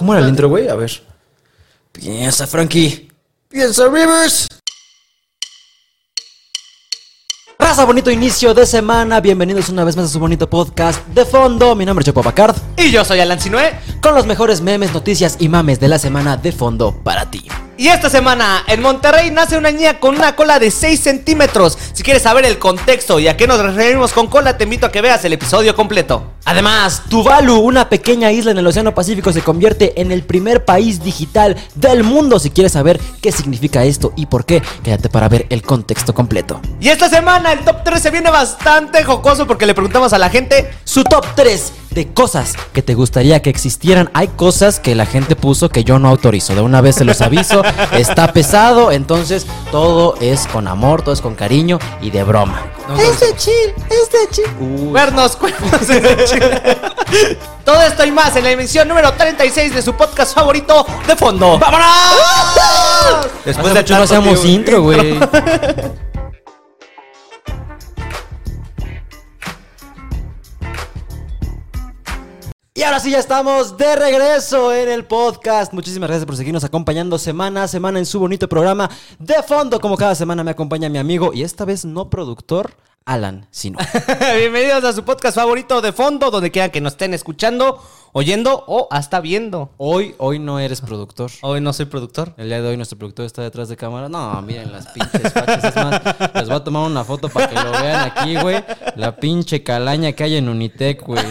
¿Cómo era el intro, güey? A ver. Piensa, Frankie. Piensa, Rivers. Raza, bonito inicio de semana. Bienvenidos una vez más a su bonito podcast de fondo. Mi nombre es Chopo Bacard. Y yo soy Alan Sinue. Con los mejores memes, noticias y mames de la semana de fondo para ti. Y esta semana en Monterrey nace una niña con una cola de 6 centímetros. Si quieres saber el contexto y a qué nos referimos con cola, te invito a que veas el episodio completo. Además, Tuvalu, una pequeña isla en el Océano Pacífico, se convierte en el primer país digital del mundo. Si quieres saber qué significa esto y por qué, quédate para ver el contexto completo. Y esta semana el top 3 se viene bastante jocoso porque le preguntamos a la gente Su top 3 de cosas que te gustaría que existieran. Hay cosas que la gente puso que yo no autorizo. De una vez se los aviso. Está pesado, entonces todo es con amor, todo es con cariño y de broma. Es de chill, es de chill. Vernos cuernos es de chill. Todo esto y más en la emisión número 36 de su podcast favorito de fondo. ¡Vámonos! Después de mucho no hacemos intro, güey. Y ahora sí ya estamos de regreso en el podcast. Muchísimas gracias por seguirnos acompañando semana a semana en su bonito programa de fondo. Como cada semana me acompaña mi amigo y esta vez no productor, Alan Sino. Bienvenidos a su podcast favorito de fondo, donde quieran que nos estén escuchando, oyendo o hasta viendo. Hoy, hoy no eres productor. Hoy no soy productor. El día de hoy nuestro productor está detrás de cámara. No, miren las pinches fachas. Es más, les voy a tomar una foto para que lo vean aquí, güey. La pinche calaña que hay en Unitec, güey.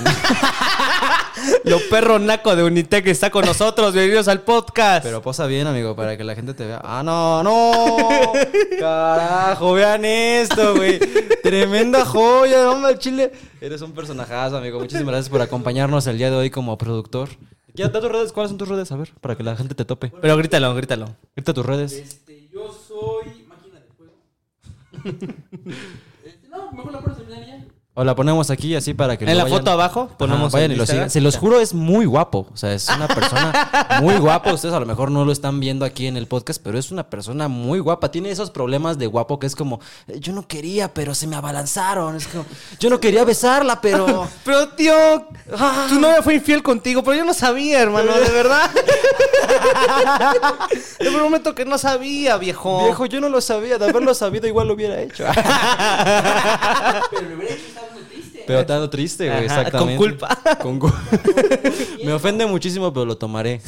Lo perro naco de Unitec está con nosotros. Bienvenidos al podcast. Pero posa bien, amigo, para que la gente te vea. Ah, no, no. Carajo, vean esto, güey. Tremenda joya, no al chile. Eres un personajazo, amigo. Muchísimas gracias por acompañarnos el día de hoy como productor. Ya, da tus redes. ¿Cuáles son tus redes? A ver, para que la gente te tope. Pero grítalo, grítalo. Grita tus redes. Este, yo soy máquina de fuego. este, no, mejor la pones en la ya. O la ponemos aquí así para que En lo la vayan- foto abajo Ajá, ponemos vayan el y lo sigan. Se los juro, es muy guapo. O sea, es una persona muy guapa. Ustedes a lo mejor no lo están viendo aquí en el podcast, pero es una persona muy guapa. Tiene esos problemas de guapo que es como, eh, yo no quería, pero se me abalanzaron. Es como, yo no quería besarla, pero... Pero tío, tu novia fue infiel contigo, pero yo no sabía, hermano, de verdad. Te prometo que no sabía, viejo. Viejo, yo no lo sabía. De haberlo sabido, igual lo hubiera hecho. Pero me hubiera hecho. Pero te ando triste, güey, Ajá, exactamente. con culpa. Con cu- Me ofende muchísimo, pero lo tomaré.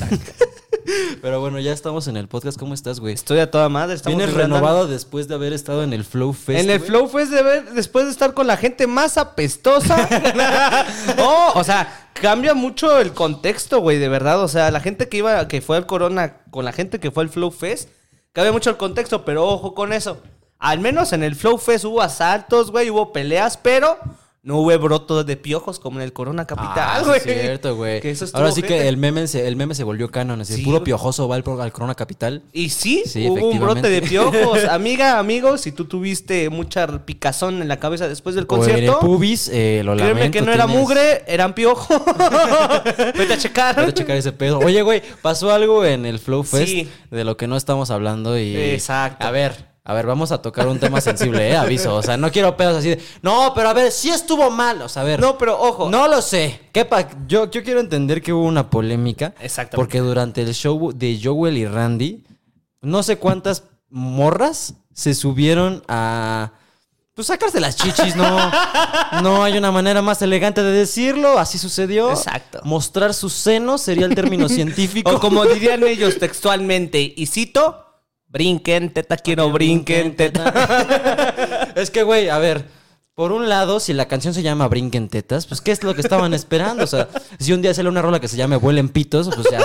Pero bueno, ya estamos en el podcast. ¿Cómo estás, güey? Estoy a toda madre. estamos Vienes vibrando. renovado después de haber estado en el Flow Fest. En el güey. flow fue de ver, después de estar con la gente más apestosa. oh, o sea, cambia mucho el contexto, güey, de verdad. O sea, la gente que iba, que fue al Corona, con la gente que fue al Flow Fest, cambia mucho el contexto, pero ojo con eso. Al menos en el Flow Fest hubo asaltos, güey, hubo peleas, pero no hubo brotos de piojos como en el Corona Ah, Capital, sí güey. es cierto, güey. Ahora sí que el meme, se, el meme se volvió canon. Así, Sí, el puro piojoso va al, al Corona Capital. Y sí, Sí, hubo un brote de piojos. Amiga, amigo, si tú tuviste mucha picazón en la cabeza después del O en el concierto. pubis, eh, lo Créeme lamento. que no era tienes- mugre, eran piojo. Vete a checar. Vete a checar ese pedo. Oye, güey, pasó algo en el Flow Fest de lo que no estamos hablando y... Exacto. A ver, a ver, vamos a tocar un tema sensible, ¿eh? Aviso. O sea, no quiero pedos así de... No, pero a ver, sí estuvo mal. O sea, a ver... No, pero ojo. No lo sé. ¿Qué pa- yo, yo quiero entender que hubo una polémica. Exactamente. Porque durante el show de Joel y Randy, no sé cuántas morras se subieron a. Pues sacarse las chichis, no. No hay una manera más elegante de decirlo. Así sucedió. Exacto. Mostrar sus senos sería el término científico. O como dirían ellos textualmente, y cito, brinquen, teta, quiero brinquen, teta. Es que, güey, a ver. Por un lado, si la canción se llama Brinquen Tetas, pues ¿qué es lo que estaban esperando? O sea, si un día sale una rola que se llame Vuelen Pitos, pues ya,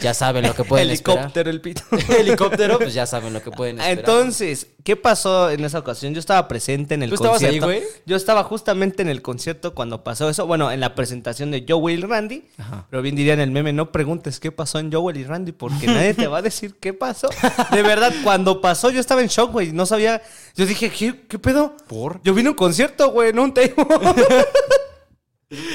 ya saben lo que pueden Helicóptero, el pito. Helicóptero, pues ya saben lo que pueden esperar. Entonces, ¿qué pasó en esa ocasión? Yo estaba presente en el ¿Tú estabas concierto. ahí, güey? Yo estaba justamente en el concierto cuando pasó eso. Bueno, en la presentación de Joel y Randy. Ajá. Pero bien dirían en el meme, no preguntes qué pasó en Joel y Randy porque nadie te va a decir qué pasó. De verdad, cuando pasó yo estaba en shock, güey. No sabía... Yo dije, ¿qué, qué pedo? ¿Por? Yo vine a un concierto, güey, no un table.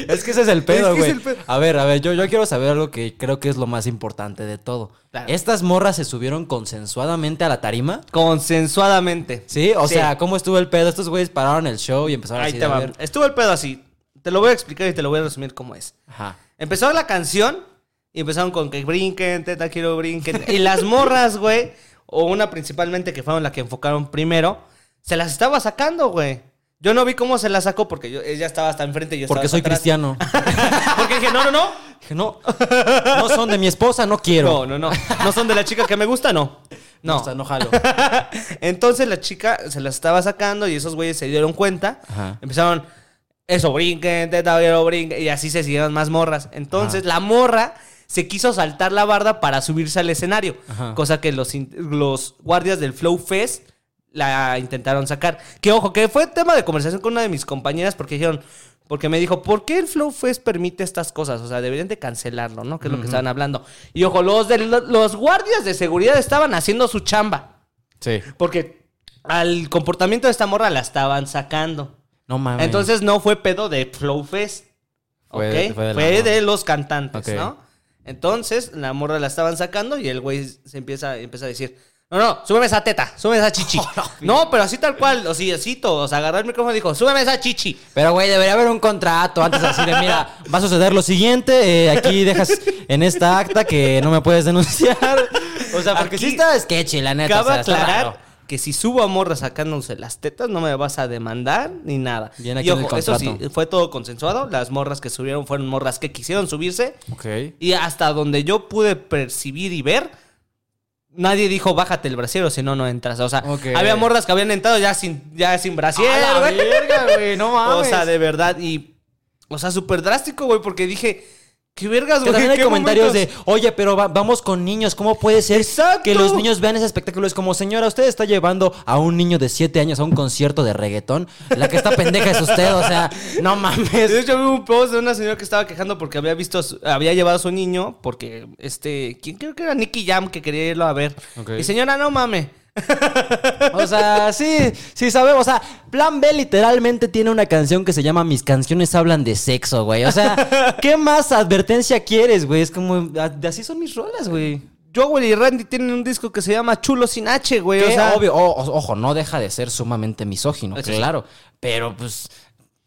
Es que ese es el pedo, Es que es güey. el pedo. A ver, a ver, yo, yo quiero saber algo que creo que es lo más importante de todo. Claro. ¿Estas morras se subieron consensuadamente a la tarima? Consensuadamente. Sí, o sea, ¿cómo estuvo el pedo? Estos güeyes pararon el show y empezaron Ahí así te de, a va. ver. Estuvo el pedo así. Te lo voy a explicar y te lo voy a resumir cómo es. Ajá. Empezó la canción Y empezaron con que brinquen, teta, quiero brinquen. Y las morras, güey, o una principalmente que fueron la que enfocaron primero, se las estaba sacando, güey. Yo no vi cómo se las sacó porque yo, ella estaba hasta enfrente y yo Porque estaba soy atrás. cristiano. Porque dije, no, no, no. Dije, no, no son de mi esposa, no quiero. No, no, no. No son de la chica que me gusta, no. No. O sea, no jalo. Entonces la chica se las estaba sacando y esos güeyes se dieron cuenta. Ajá. Empezaron, eso, brinquen, teta, quiero brinquen. Y así se siguieron más morras. Entonces la morra se quiso saltar la barda para subirse al escenario. Ajá. Cosa que los, los guardias del Flow Fest la intentaron sacar. Que ojo, que fue tema de conversación con una de mis compañeras porque dijeron... Porque me dijo, ¿por qué el Flow Fest permite estas cosas? O sea, deberían de cancelarlo, ¿no? Que es lo que estaban hablando. Y ojo, los, de, los guardias de seguridad estaban haciendo su chamba. Sí. Porque al comportamiento de esta morra la estaban sacando. No mames. Entonces no fue pedo de Flow Fest. Fue- ¿ok? fue de Fue, los cantantes. ¿no? Entonces la morra la estaban sacando y el güey se empieza, empieza a decir. No, no, súbeme esa teta, súbeme esa chichi. no, pero así tal cual, o sea, así todo. O sea, agarró el micrófono y dijo, súbeme esa chichi. Pero, güey, debería haber un contrato antes así de, mira, va a suceder lo siguiente, eh, aquí dejas en esta acta que no me puedes denunciar. O sea, porque Aquí sí está sketchy, la neta. Cabe o sea, está aclarar raro. que si subo a morra sacándose las tetas, no me vas a demandar ni nada. Bien aquí y en el ojo, eso sí, contrato. fue todo consensuado. Las morras que subieron fueron morras que quisieron subirse. Ok. Y hasta donde yo pude percibir y ver, nadie dijo bájate el brasiero, si no, no entras. O sea, había morras que habían entrado ya sin, ya sin brasier, ¡A la güey. No O mames. sea, de verdad. Y, o sea, súper drástico, güey, porque dije, ¿qué vergas, Que güey? también hay ¿Qué comentarios momentos? de, oye, pero va- vamos con niños, ¿cómo puede ser Exacto. que los niños vean ese espectáculo? Es como, señora, usted está llevando a un niño de 7 años a un concierto de reggaetón. La que está pendeja es usted, o sea, no mames. De hecho, vi un post de una señora que estaba quejando porque había visto, había llevado a su niño, porque este, ¿quién creo que era Nicky Jam que quería irlo a ver? Y señora, no mames. O sea, sí, sí sabemos. O sea, Plan B literalmente tiene una canción que se llama Mis canciones hablan de sexo, güey. O sea, ¿qué más advertencia quieres, güey? Es como, así son mis rolas, güey. Joel y Randy tienen un disco que se llama Chulo sin H, güey. O sea, obvio, o- ojo, no deja de ser sumamente misógino, sí. claro. Pero pues,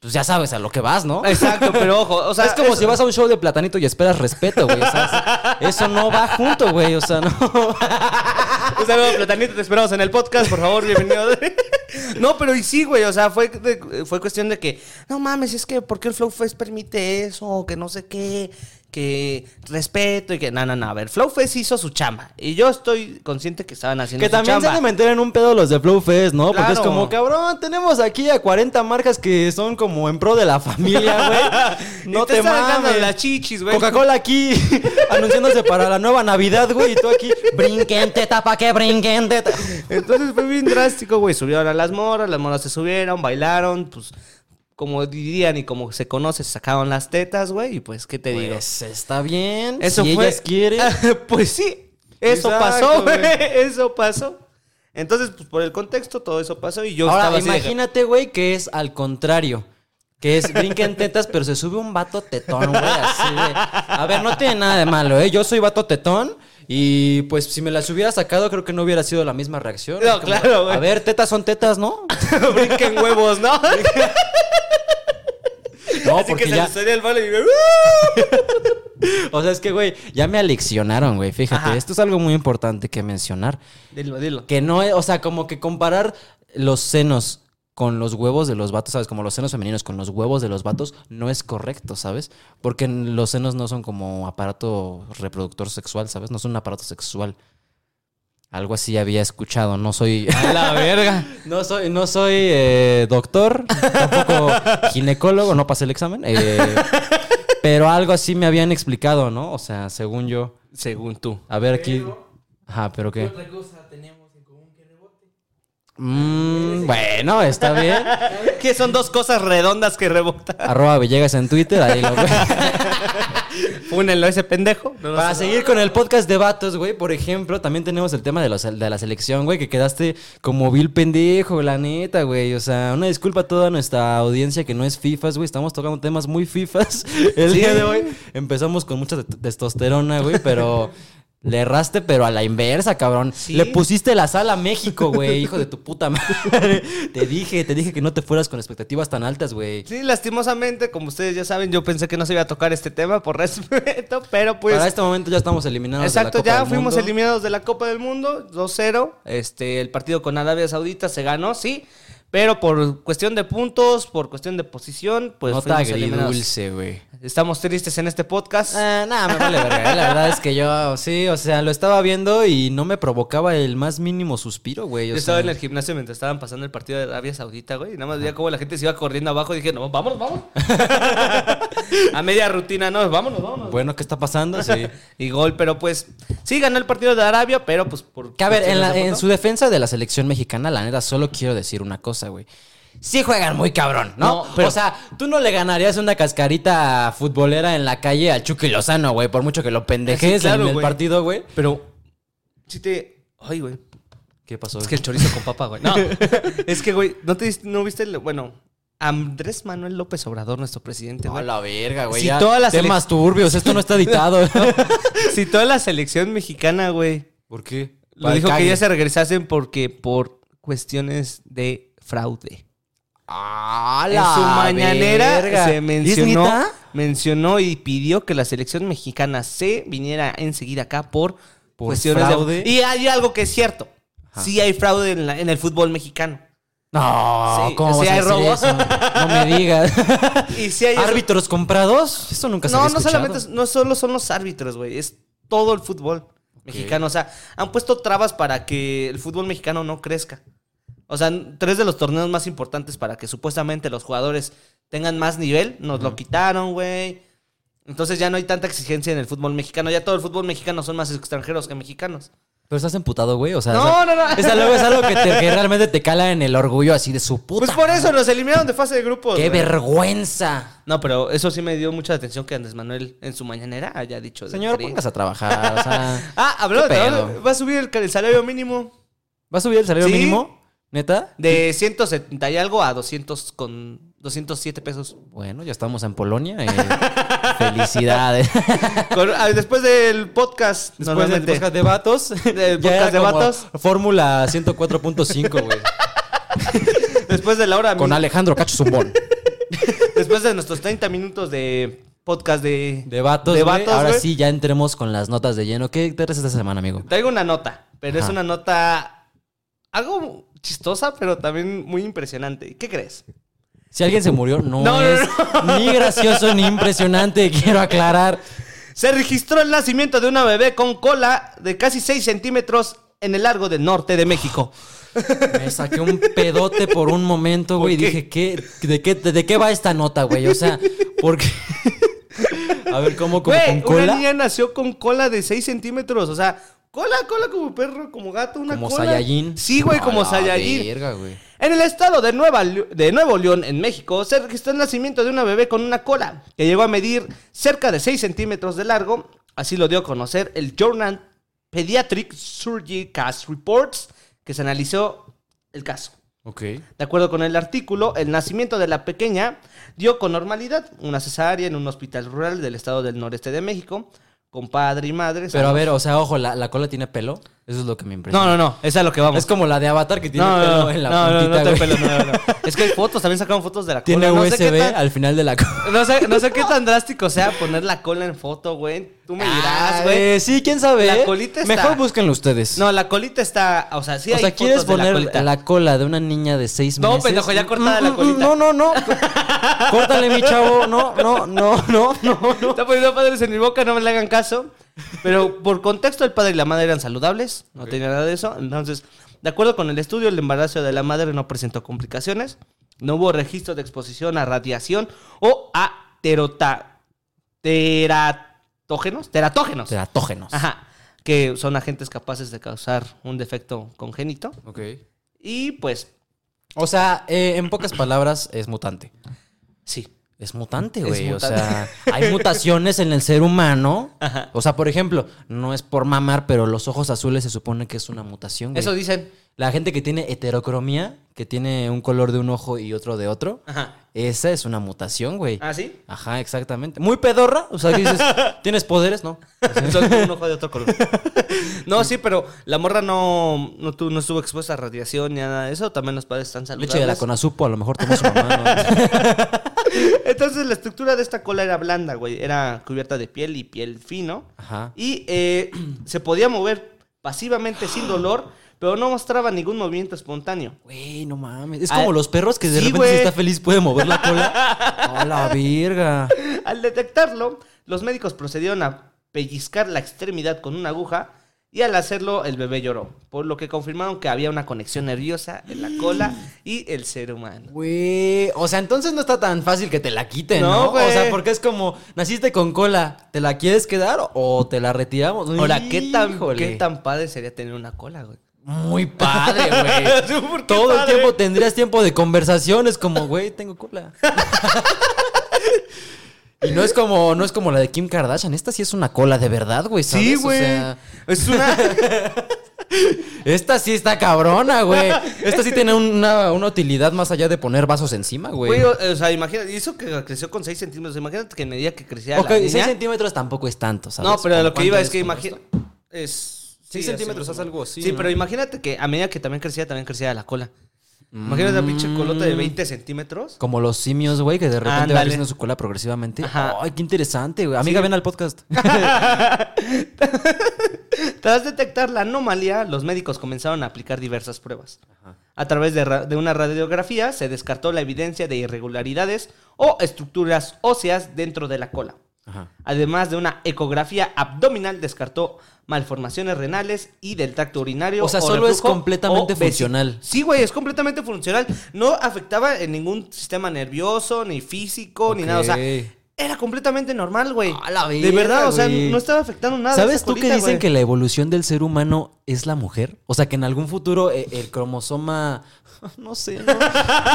pues ya sabes a lo que vas, ¿no? Exacto, pero ojo, o sea, es como eso- si vas a un show de platanito y esperas respeto, güey. O sea, eso no va junto, güey. O sea, no. Un saludo, Platanito, te esperamos en el podcast, por favor, bienvenido. no, pero y sí, güey, o sea, fue, de- fue cuestión de que, no mames, es que, ¿por qué el Flow Fest permite eso? Que no sé qué, que respeto y que, no, no, no, a ver, Flow Fest hizo su chamba y yo estoy consciente que estaban haciendo Que su también se chamba. han de meter en un pedo los de Flow Fest, ¿no? Porque es Claro. como, cabrón, tenemos aquí a 40 marcas que son como en pro de la familia, güey. No Y te, sacando mames. las chichis, güey. Coca-Cola aquí anunciándose para la nueva Navidad, güey. Y tú aquí, brinquen teta, pa' que brinquen teta. Entonces fue bien drástico, güey. Subieron a las moras, las moras se subieron, bailaron, pues, como dirían y como se conoce, se sacaron las tetas, güey. Y pues, ¿qué te digo? Pues está bien. Eso si fue. ellas quieren. pues sí, eso Exacto, pasó, güey. Eso pasó. Entonces, pues por el contexto, todo eso pasó y yo Ahora, estaba así imagínate, güey, que es al contrario. Que es brinquen tetas, pero se sube un vato tetón, güey. Así de. A ver, no tiene nada de malo, ¿eh? Yo soy vato tetón. Y pues si me las hubiera sacado, creo que no hubiera sido la misma reacción. No, como, claro, güey. A ver, tetas son tetas, ¿no? brinquen huevos, ¿no? No, Así porque que se ya. le el balón y O sea, es que, güey, ya me aleccionaron, güey. Fíjate, Ajá. esto es algo muy importante que mencionar. Dilo, dilo. Que no es, o sea, como que comparar los senos con los huevos de los vatos, ¿sabes? Como los senos femeninos con los huevos de los vatos, no es correcto, ¿sabes? Porque los senos no son como aparato reproductor sexual, ¿sabes? No son un aparato sexual. Algo así había escuchado, no soy... A la verga. No soy, no soy eh, doctor, tampoco ginecólogo, no pasé el examen. eh, pero algo así me habían explicado, ¿no? O sea, según yo. Según tú. A ver aquí. Ajá, pero ¿Qué qué. otra cosa tenemos en común que rebote? Mm, bueno, está bien. Que son dos cosas redondas que rebotan. Arroba Villegas en Twitter, ahí lo Fúnenlo ese pendejo. No, Para seguir con el podcast de vatos, güey, por ejemplo, también tenemos el tema de, los, de la selección, güey, que quedaste como vil pendejo, la neta, güey. O sea, una disculpa a toda nuestra audiencia que no es FIFAs, güey. Estamos tocando temas muy FIFAs el Sí. día de hoy. Empezamos con mucha te- testosterona, güey, pero Le erraste, pero a la inversa, cabrón. Sí. Le pusiste la sal a México, güey, hijo de tu puta madre. Te dije, te dije que no te fueras con expectativas tan altas, güey. Sí, lastimosamente, como ustedes ya saben, yo pensé que no se iba a tocar este tema por respeto, pero pues... Para este momento ya estamos eliminados. de la Exacto, Copa ya del fuimos Mundo. eliminados de la Copa del Mundo, 2-0. Este, el partido con Arabia Saudita se ganó, sí, pero por cuestión de puntos, por cuestión de posición, pues Nota agridulce, güey. Estamos tristes en este podcast. Ah, nada, me vale verga. eh. La verdad es que yo, sí, o sea, lo estaba viendo y no me provocaba el más mínimo suspiro, güey. Yo estaba sea, en el gimnasio mientras estaban pasando el partido de Arabia Saudita, güey. Y nada más veía cómo la gente se iba corriendo abajo. Y dije, no, vámonos, vámonos. a media rutina, no, vámonos, vámonos. Bueno, ¿qué está pasando? Sí. Y gol, pero pues sí ganó el partido de Arabia, pero pues por. Que a ver, en, la- su defensa de la selección mexicana, la neta, solo quiero decir una cosa, güey. Sí juegan muy cabrón, ¿no? No, pero- O sea, tú no le ganarías una cascarita futbolera en la calle al Chucky Lozano, güey, por mucho que lo pendejes claro, en el partido, güey. Pero. Sí te. Ay, güey. ¿Qué pasó? Es que el chorizo con papa, güey. No. es que, güey, ¿no, te, no viste el. Bueno, Andrés Manuel López Obrador, nuestro presidente, A güey. la verga, güey. Si ya. Temas turbios, esto no está editado. Si toda la selección mexicana, güey. ¿Por qué? Lo dijo que ya se regresasen porque por cuestiones de fraude. Ah, en la su mañanera verga. se ¿Es mencionó, mencionó y pidió que la selección mexicana se viniera enseguida acá por, ¿Por cuestiones fraude? de... Y hay algo que es cierto. Sí hay fraude en, la- en el fútbol mexicano. No, Sí, ¿cómo sí vas a hay decir robo. eso? No me digas. Y sí hay... eso- ¿Árbitros comprados? Eso nunca se No, había no escuchado. solamente, no solo son los árbitros, güey. Es todo el fútbol mexicano. O sea, han puesto trabas para que el fútbol mexicano no crezca. O sea, tres de los torneos más importantes para que supuestamente los jugadores tengan más nivel, nos lo quitaron, güey. Entonces ya no hay tanta exigencia en el fútbol mexicano. Ya todo el fútbol mexicano son más extranjeros que mexicanos. Pero estás emputado, güey. O sea, No, o sea, no, no. Es algo, es algo que, te- que realmente te cala en el orgullo así de su puta. Pues por eso nos eliminaron de fase de grupos. ¡Qué güey. vergüenza! No, pero eso sí me dio mucha atención que Andrés Manuel en su mañanera haya dicho. Señor, que- póngase a trabajar. O sea, Ah, hablando ¿Qué de pedo? va a subir el, el salario mínimo. ¿va a subir el salario Sí. mínimo? ¿Neta? De 170 y algo a 200 con 207 pesos. Bueno, ya estamos en Polonia. eh, felicidades. Con- ah, después del podcast, Después del normalmente. podcast de vatos. Del ya podcast era de como vatos. Fórmula 104.5, güey. Después de la hora. Con mi- Alejandro Cacho Zumbón. Después de nuestros 30 minutos de podcast de. De vatos, De güey. vatos, Ahora güey. sí, ya entremos con las notas de lleno. ¿Qué te traes esta semana, amigo? Traigo una nota, pero es Ajá. una nota. Algo chistosa, pero también muy impresionante. ¿Qué crees? Si alguien se murió, no, No, no, es ni gracioso ni impresionante, quiero aclarar. Se registró el nacimiento de una bebé con cola de casi 6 centímetros en el largo del norte de México. Me saqué un pedote por un momento, güey, y ¿Por qué? dije, ¿qué, de, qué, ¿de qué va esta nota, güey? O sea, porque... A ver, ¿cómo? ¿Como Güey, con una cola? niña nació con cola de 6 centímetros. O sea, cola, cola como perro, como gato, una Como cola. Sí, güey, como A la Saiyajin. verga, güey. En el estado de, Nueva, de Nuevo León, en México, se registró el nacimiento de una bebé con una cola que llegó a medir cerca de 6 centímetros de largo. Así lo dio a conocer el Journal Pediatric Surgery Cast Reports, que se analizó el caso. Ok. De acuerdo con el artículo, el nacimiento de la pequeña dio con normalidad una cesárea en un hospital rural del estado del noreste de México, con padre y madre. Pero a ver, o sea, ojo, ¿la, la cola tiene pelo? Eso es lo que me impresiona. No, no, no, esa es lo que vamos. Es como la de Avatar que tiene no, pelo no, no, en la no, no, puntita, no, tiene pelo, no, no, no. Es que hay fotos, también sacaron fotos de la Tiene cola. No sé, qué USB tan, al final de la cola. no, sé, no sé qué tan drástico sea poner la cola en foto, güey. Tú me dirás, güey. Eh, sí, quién sabe. La eh? colita está- Mejor búsquenlo ustedes. No, la colita está, o sea, sí o hay sea, ¿quieres fotos de poner la colita. la, cola de una niña de seis No, meses? pendejo, ya cortada la Mm, mm, colita. No, no, no. Córtale, mi chavo. No, no, no, no, no, no. Está poniendo padres en mi boca, no me le hagan caso. Pero por contexto, el padre y la madre eran saludables, no tenía nada de eso. Entonces, de acuerdo con el estudio, el embarazo de la madre no presentó complicaciones. No hubo registro de exposición a radiación o a terota, teratógenos. Teratógenos. Teratógenos. Ajá. Que son agentes capaces de causar un defecto congénito. Ok. Y pues, O sea, eh, en pocas palabras, es mutante. sí. Es mutante, güey. O sea, hay mutaciones en el ser humano. Ajá. O sea, por ejemplo, no es por mamar, pero los ojos azules se supone que es una mutación, güey. Eso dicen. La gente que tiene heterocromía, que tiene un color de un ojo y otro de otro, Ajá. esa es una mutación, güey. ¿Ah, sí? Ajá, exactamente. Muy pedorra. O sea, que dices, ¿tienes poderes? No. De un ojo de otro color. no, sí, pero la morra no, no, tu- no estuvo expuesta a radiación ni a nada de eso. También los padres están saludables. Leche de la conazupo, a lo mejor tomó su mamá. ¿no? Entonces, la estructura de esta cola era blanda, güey. Era cubierta de piel y piel fino. Ajá. Y eh, se podía mover pasivamente sin dolor, pero no mostraba ningún movimiento espontáneo. Güey, no mames. Es Ah, como los perros que de sí, repente si está feliz puede mover la cola. ¡A la virga! Al detectarlo, los médicos procedieron a pellizcar la extremidad con una aguja y al hacerlo el bebé lloró, por lo que confirmaron que había una conexión nerviosa en la cola y el ser humano. Güey, o sea, entonces no está tan fácil que te la quiten, No, ¿no? O sea, porque es como, naciste con cola, ¿te la quieres quedar o te la retiramos? Ahora, ¿qué tan, Híjole. ¿qué tan padre sería tener una cola, güey? Muy padre, güey. ¿Por qué Todo el tiempo tendrías tiempo de conversaciones como, güey, tengo cola. y no es como, no es como la de Kim Kardashian. Esta sí es una cola de verdad, güey. ¿sabes? Sí, O güey. sea, Es una... esta sí está cabrona, güey. Esta sí tiene una, una utilidad más allá de poner vasos encima, güey. Güey, o, o sea, imagínate, eso que creció con 6 centímetros. Imagínate que en medida que crecía Ok, la 6 niña... centímetros tampoco es tanto, ¿sabes? No, pero ¿Como lo que iba es que como imagina... esto? Es... Sí, centímetros, haz algo así, Sí, ¿no? pero imagínate que a medida que también crecía, también crecía la cola. Imagínate una pinche colota de 20 centímetros. Como los simios, güey, que de repente va Ándale. creciendo su cola progresivamente. Ajá. Ay, qué interesante, güey. Amiga, Sí. ven al podcast. Tras detectar la anomalía, los médicos comenzaron a aplicar diversas pruebas. A través de, ra- de una radiografía se descartó la evidencia de irregularidades o estructuras óseas dentro de la cola. Ajá. Además de una ecografía abdominal, descartó malformaciones renales y del tracto urinario. O sea, solo es completamente funcional. Sí, güey, es completamente funcional. No afectaba en ningún sistema nervioso, ni físico, ni nada. O sea, era completamente normal, güey. A la De verdad, o sea, no estaba afectando nada. ¿Sabes tú que dicen güey. que la evolución del ser humano es la mujer? O sea, que en algún futuro eh, el cromosoma... No sé, no,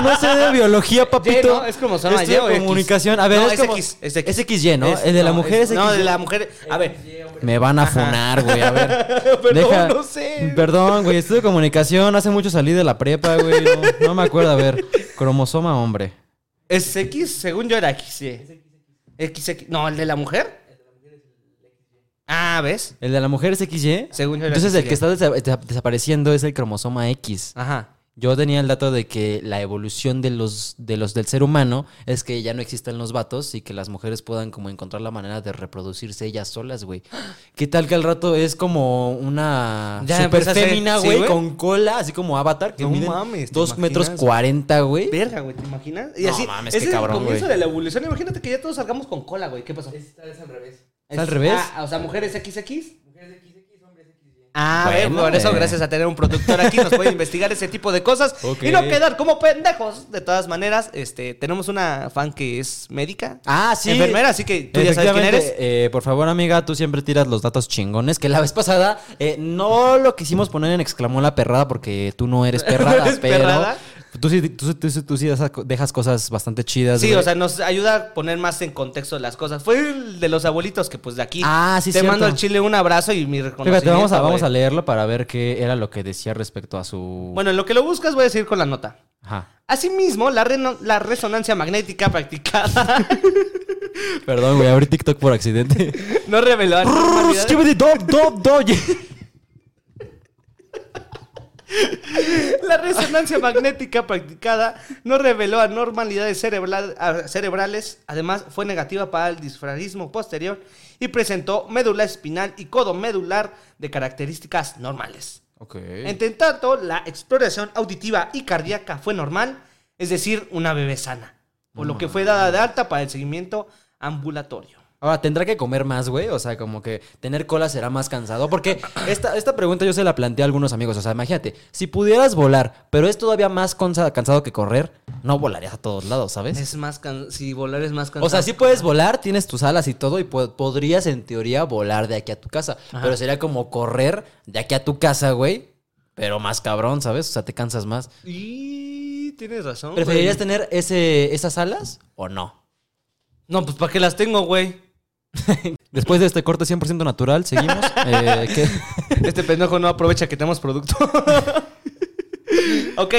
no sé de biología, papito. ¿no? Es cromosoma Y X. comunicación. A ver, No, es, es como- X, es X. Es XY, ¿no? Es- el de la no, mujer es, No, XY. de la mujer. A ver. Me van a funar, güey. A ver. Perdón, no sé. Perdón, güey. Estudio comunicación. Hace mucho salí de la prepa, güey. No, no me acuerdo. A ver. Cromosoma hombre. ¿Es X? Según yo era X, sí. XX. No, el de la mujer. Ah, ¿ves? El de la mujer es XY. Según yo era Entonces el que está desa- desa- desapareciendo es el cromosoma X. Ajá. Yo tenía el dato de que la evolución de los, de los del ser humano es que ya no existen los vatos y que las mujeres puedan como encontrar la manera de reproducirse ellas solas, güey. ¿Qué tal que al rato es como una Ya super fémina, sí, güey, con cola, así como Avatar, que No miden mames, ¿te dos metros cuarenta, güey. Verga, güey, ¿te imaginas? Y No así, mames, ese qué es cabrón, el comienzo güey. de la evolución. Imagínate que ya todos salgamos con cola, güey. ¿Qué pasó? Es al revés. ¿Es al revés? Ah, o sea, mujeres XX. Ah, Bueno, bueno, por eso, güey. gracias a tener un productor aquí, nos puede investigar ese tipo de cosas y no quedar como pendejos. De todas maneras, este, tenemos una fan que es médica. Ah, sí. Enfermera, así que tú ya sabes quién eres. eh, por favor, amiga, tú siempre tiras los datos chingones. Que la vez pasada eh, no lo quisimos poner en exclamó la perrada porque tú no eres perrada, eres pero perrada? Tú, sí, tú, tú tú sí dejas- cosas bastante chidas. Sí, güey. o sea, nos ayuda a poner más en contexto las cosas. Fue el de los abuelitos que pues de aquí. Ah, sí, Te cierto. mando al chile un abrazo y mi reconocimiento. Fíjate, vamos a, vamos a leerlo para ver qué era lo que decía respecto a su. Bueno, en lo que lo buscas voy a seguir con la nota. Ajá. Asimismo, la, reno- la resonancia magnética practicada Perdón, güey, abrí TikTok por accidente. no reveló La resonancia magnética practicada no reveló anormalidades cerebral- cerebrales, además fue negativa para el disfrarismo posterior y presentó médula espinal y codo medular de características normales. Ok. Entre tanto, la exploración auditiva y cardíaca fue normal, es decir, una bebé sana, por lo que fue dada de alta para el seguimiento ambulatorio. Ahora, ¿tendrá que comer más, güey? O sea, como que tener cola será más cansado. Porque esta, esta pregunta yo se la planteé a algunos amigos. O sea, imagínate, si pudieras volar, pero es todavía más cansado que correr, no volarías a todos lados, ¿sabes? Es más can- si volar es más cansado. O sea, sí puedes volar, tienes tus alas y todo, y po- podrías en teoría volar de aquí a tu casa. Pero sería como correr de aquí a tu casa, güey. Pero más cabrón, ¿sabes? O sea, te cansas más. Y tienes razón. ¿Preferirías güey. tener ese, esas alas o no? No, pues ¿para qué las tengo, güey? Después de este corte 100% natural, seguimos. Eh, ¿qué? Este pendejo no aprovecha que tenemos producto. Ok,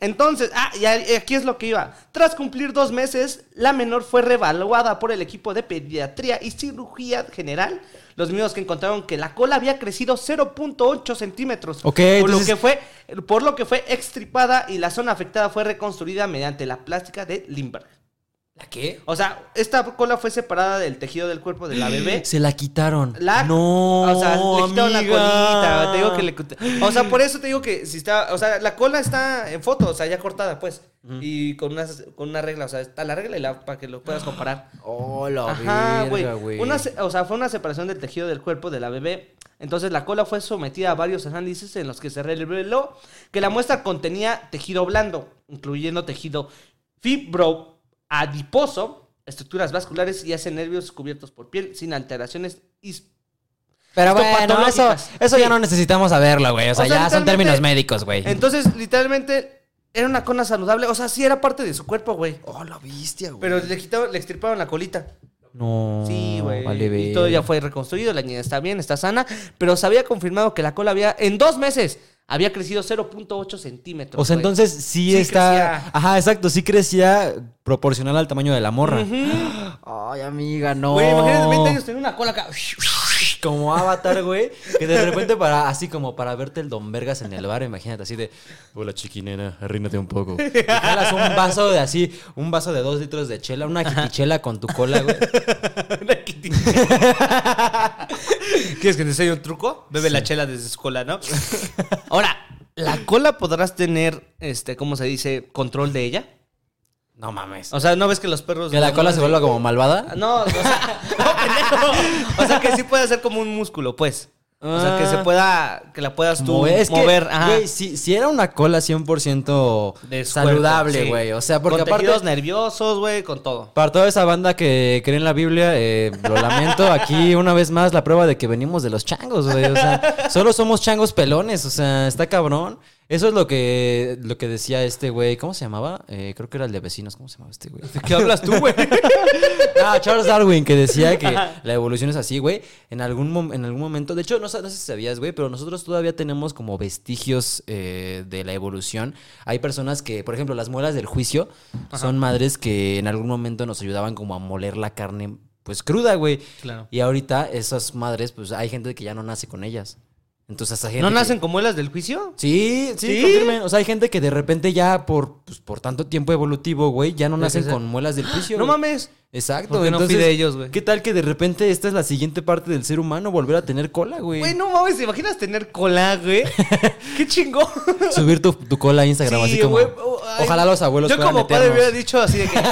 entonces, ah, y aquí es lo que iba. Tras cumplir dos meses, la menor fue revaluada por el equipo de pediatría y cirugía general. Los mismos que encontraron que la cola había crecido 0.8 centímetros. Ok, por, lo que fue, por lo que fue extripada y la zona afectada fue reconstruida mediante la plástica de Lindbergh. ¿La qué? O sea, esta cola fue separada del tejido del cuerpo de la bebé. Se la quitaron. La, no, o sea, le quitaron la colita. Te digo que le O sea, por eso te digo que si está. O sea, la cola está en foto, o sea, ya cortada, pues. Y con una, con una regla, o sea, está la regla y la, para que lo puedas comparar. Oh, la Ajá, güey. O sea, fue una separación del tejido del cuerpo de la bebé. Entonces la cola fue sometida a varios análisis en los que se reveló que la muestra contenía tejido blando, incluyendo tejido fibroadiposo, estructuras vasculares y hace nervios cubiertos por piel sin alteraciones Pero bueno, eso, eso ya no necesitamos saberlo, güey. O sea, O sea, ya son términos médicos, güey. Entonces, literalmente, era una cona saludable. O sea, sí era parte de su cuerpo, güey. Oh, la bestia, güey. Pero le quitaron, le extirparon la colita. No. Sí, güey. Vale, y todo ya fue reconstruido, la niña está bien, está sana. Pero se había confirmado que la cola había, en dos meses, había crecido 0.8 centímetros. O sea, güey. entonces sí, Sí está. crecía. Ajá, exacto. Sí crecía proporcional al tamaño de la morra. Ujú. Ay, amiga, no. Güey, imagínate 20 años tener una cola acá. Como avatar, güey. Que de repente para, así como para verte el don Vergas en el bar, imagínate así de. Hola chiquinena, arrímate un poco. Y jalas un vaso de así, un vaso de dos litros de chela, una jitichela con tu cola, güey. ¿Quieres que te enseñe un truco? Bebe la chela desde su cola, ¿no? Ahora, ¿la cola podrás tener, este, cómo se dice, control de ella? No mames. O sea, ¿no ves que los perros... Que la cola se vuelva como malvada. No, o sea, no, pendejo. O sea, que sí puede ser como un músculo, pues. O sea, que se Ah. pueda, que la puedas tú Mover. Es que, mover. ajá. güey, si, si era una cola 100% De su saludable, cuerpo, sí. güey. O sea, porque con aparte... nerviosos, güey, con todo. Para toda esa banda que cree en la Biblia, eh, lo lamento. Aquí, una vez más, la prueba de que venimos de los changos, güey. O sea, solo somos changos pelones. O sea, está cabrón. Eso es lo que, lo que decía este güey. ¿Cómo se llamaba? Eh, creo que era el de vecinos. ¿Cómo se llamaba este güey? ¿De qué hablas tú, güey? Ah, Charles Darwin, que decía que la evolución es así, güey. En algún, en algún momento, de hecho, no, no sé si sabías, güey, pero nosotros todavía tenemos como vestigios eh, de la evolución. Hay personas que, por ejemplo, las muelas del juicio son madres que en algún momento nos ayudaban como a moler la carne, pues cruda, güey. Claro. Y ahorita esas madres, pues hay gente que ya no nace con ellas. Entonces, esa gente ¿No que- nacen como las del juicio? Sí, sí, ¿Sí? confirmen. O sea, hay gente que de repente ya por, pues, por tanto tiempo evolutivo, güey, ya no nacen que con muelas del juicio. No güey. mames. Exacto. ¿Por qué no entonces, fui de ellos, güey? ¿Qué tal que de repente esta es la siguiente parte del ser humano, volver a tener cola, güey? Güey, no mames, ¿te imaginas tener cola, güey? Qué chingón. Subir tu, tu cola a Instagram así como... güey, oh. Ojalá los abuelos Yo como padre hubiera dicho así de que...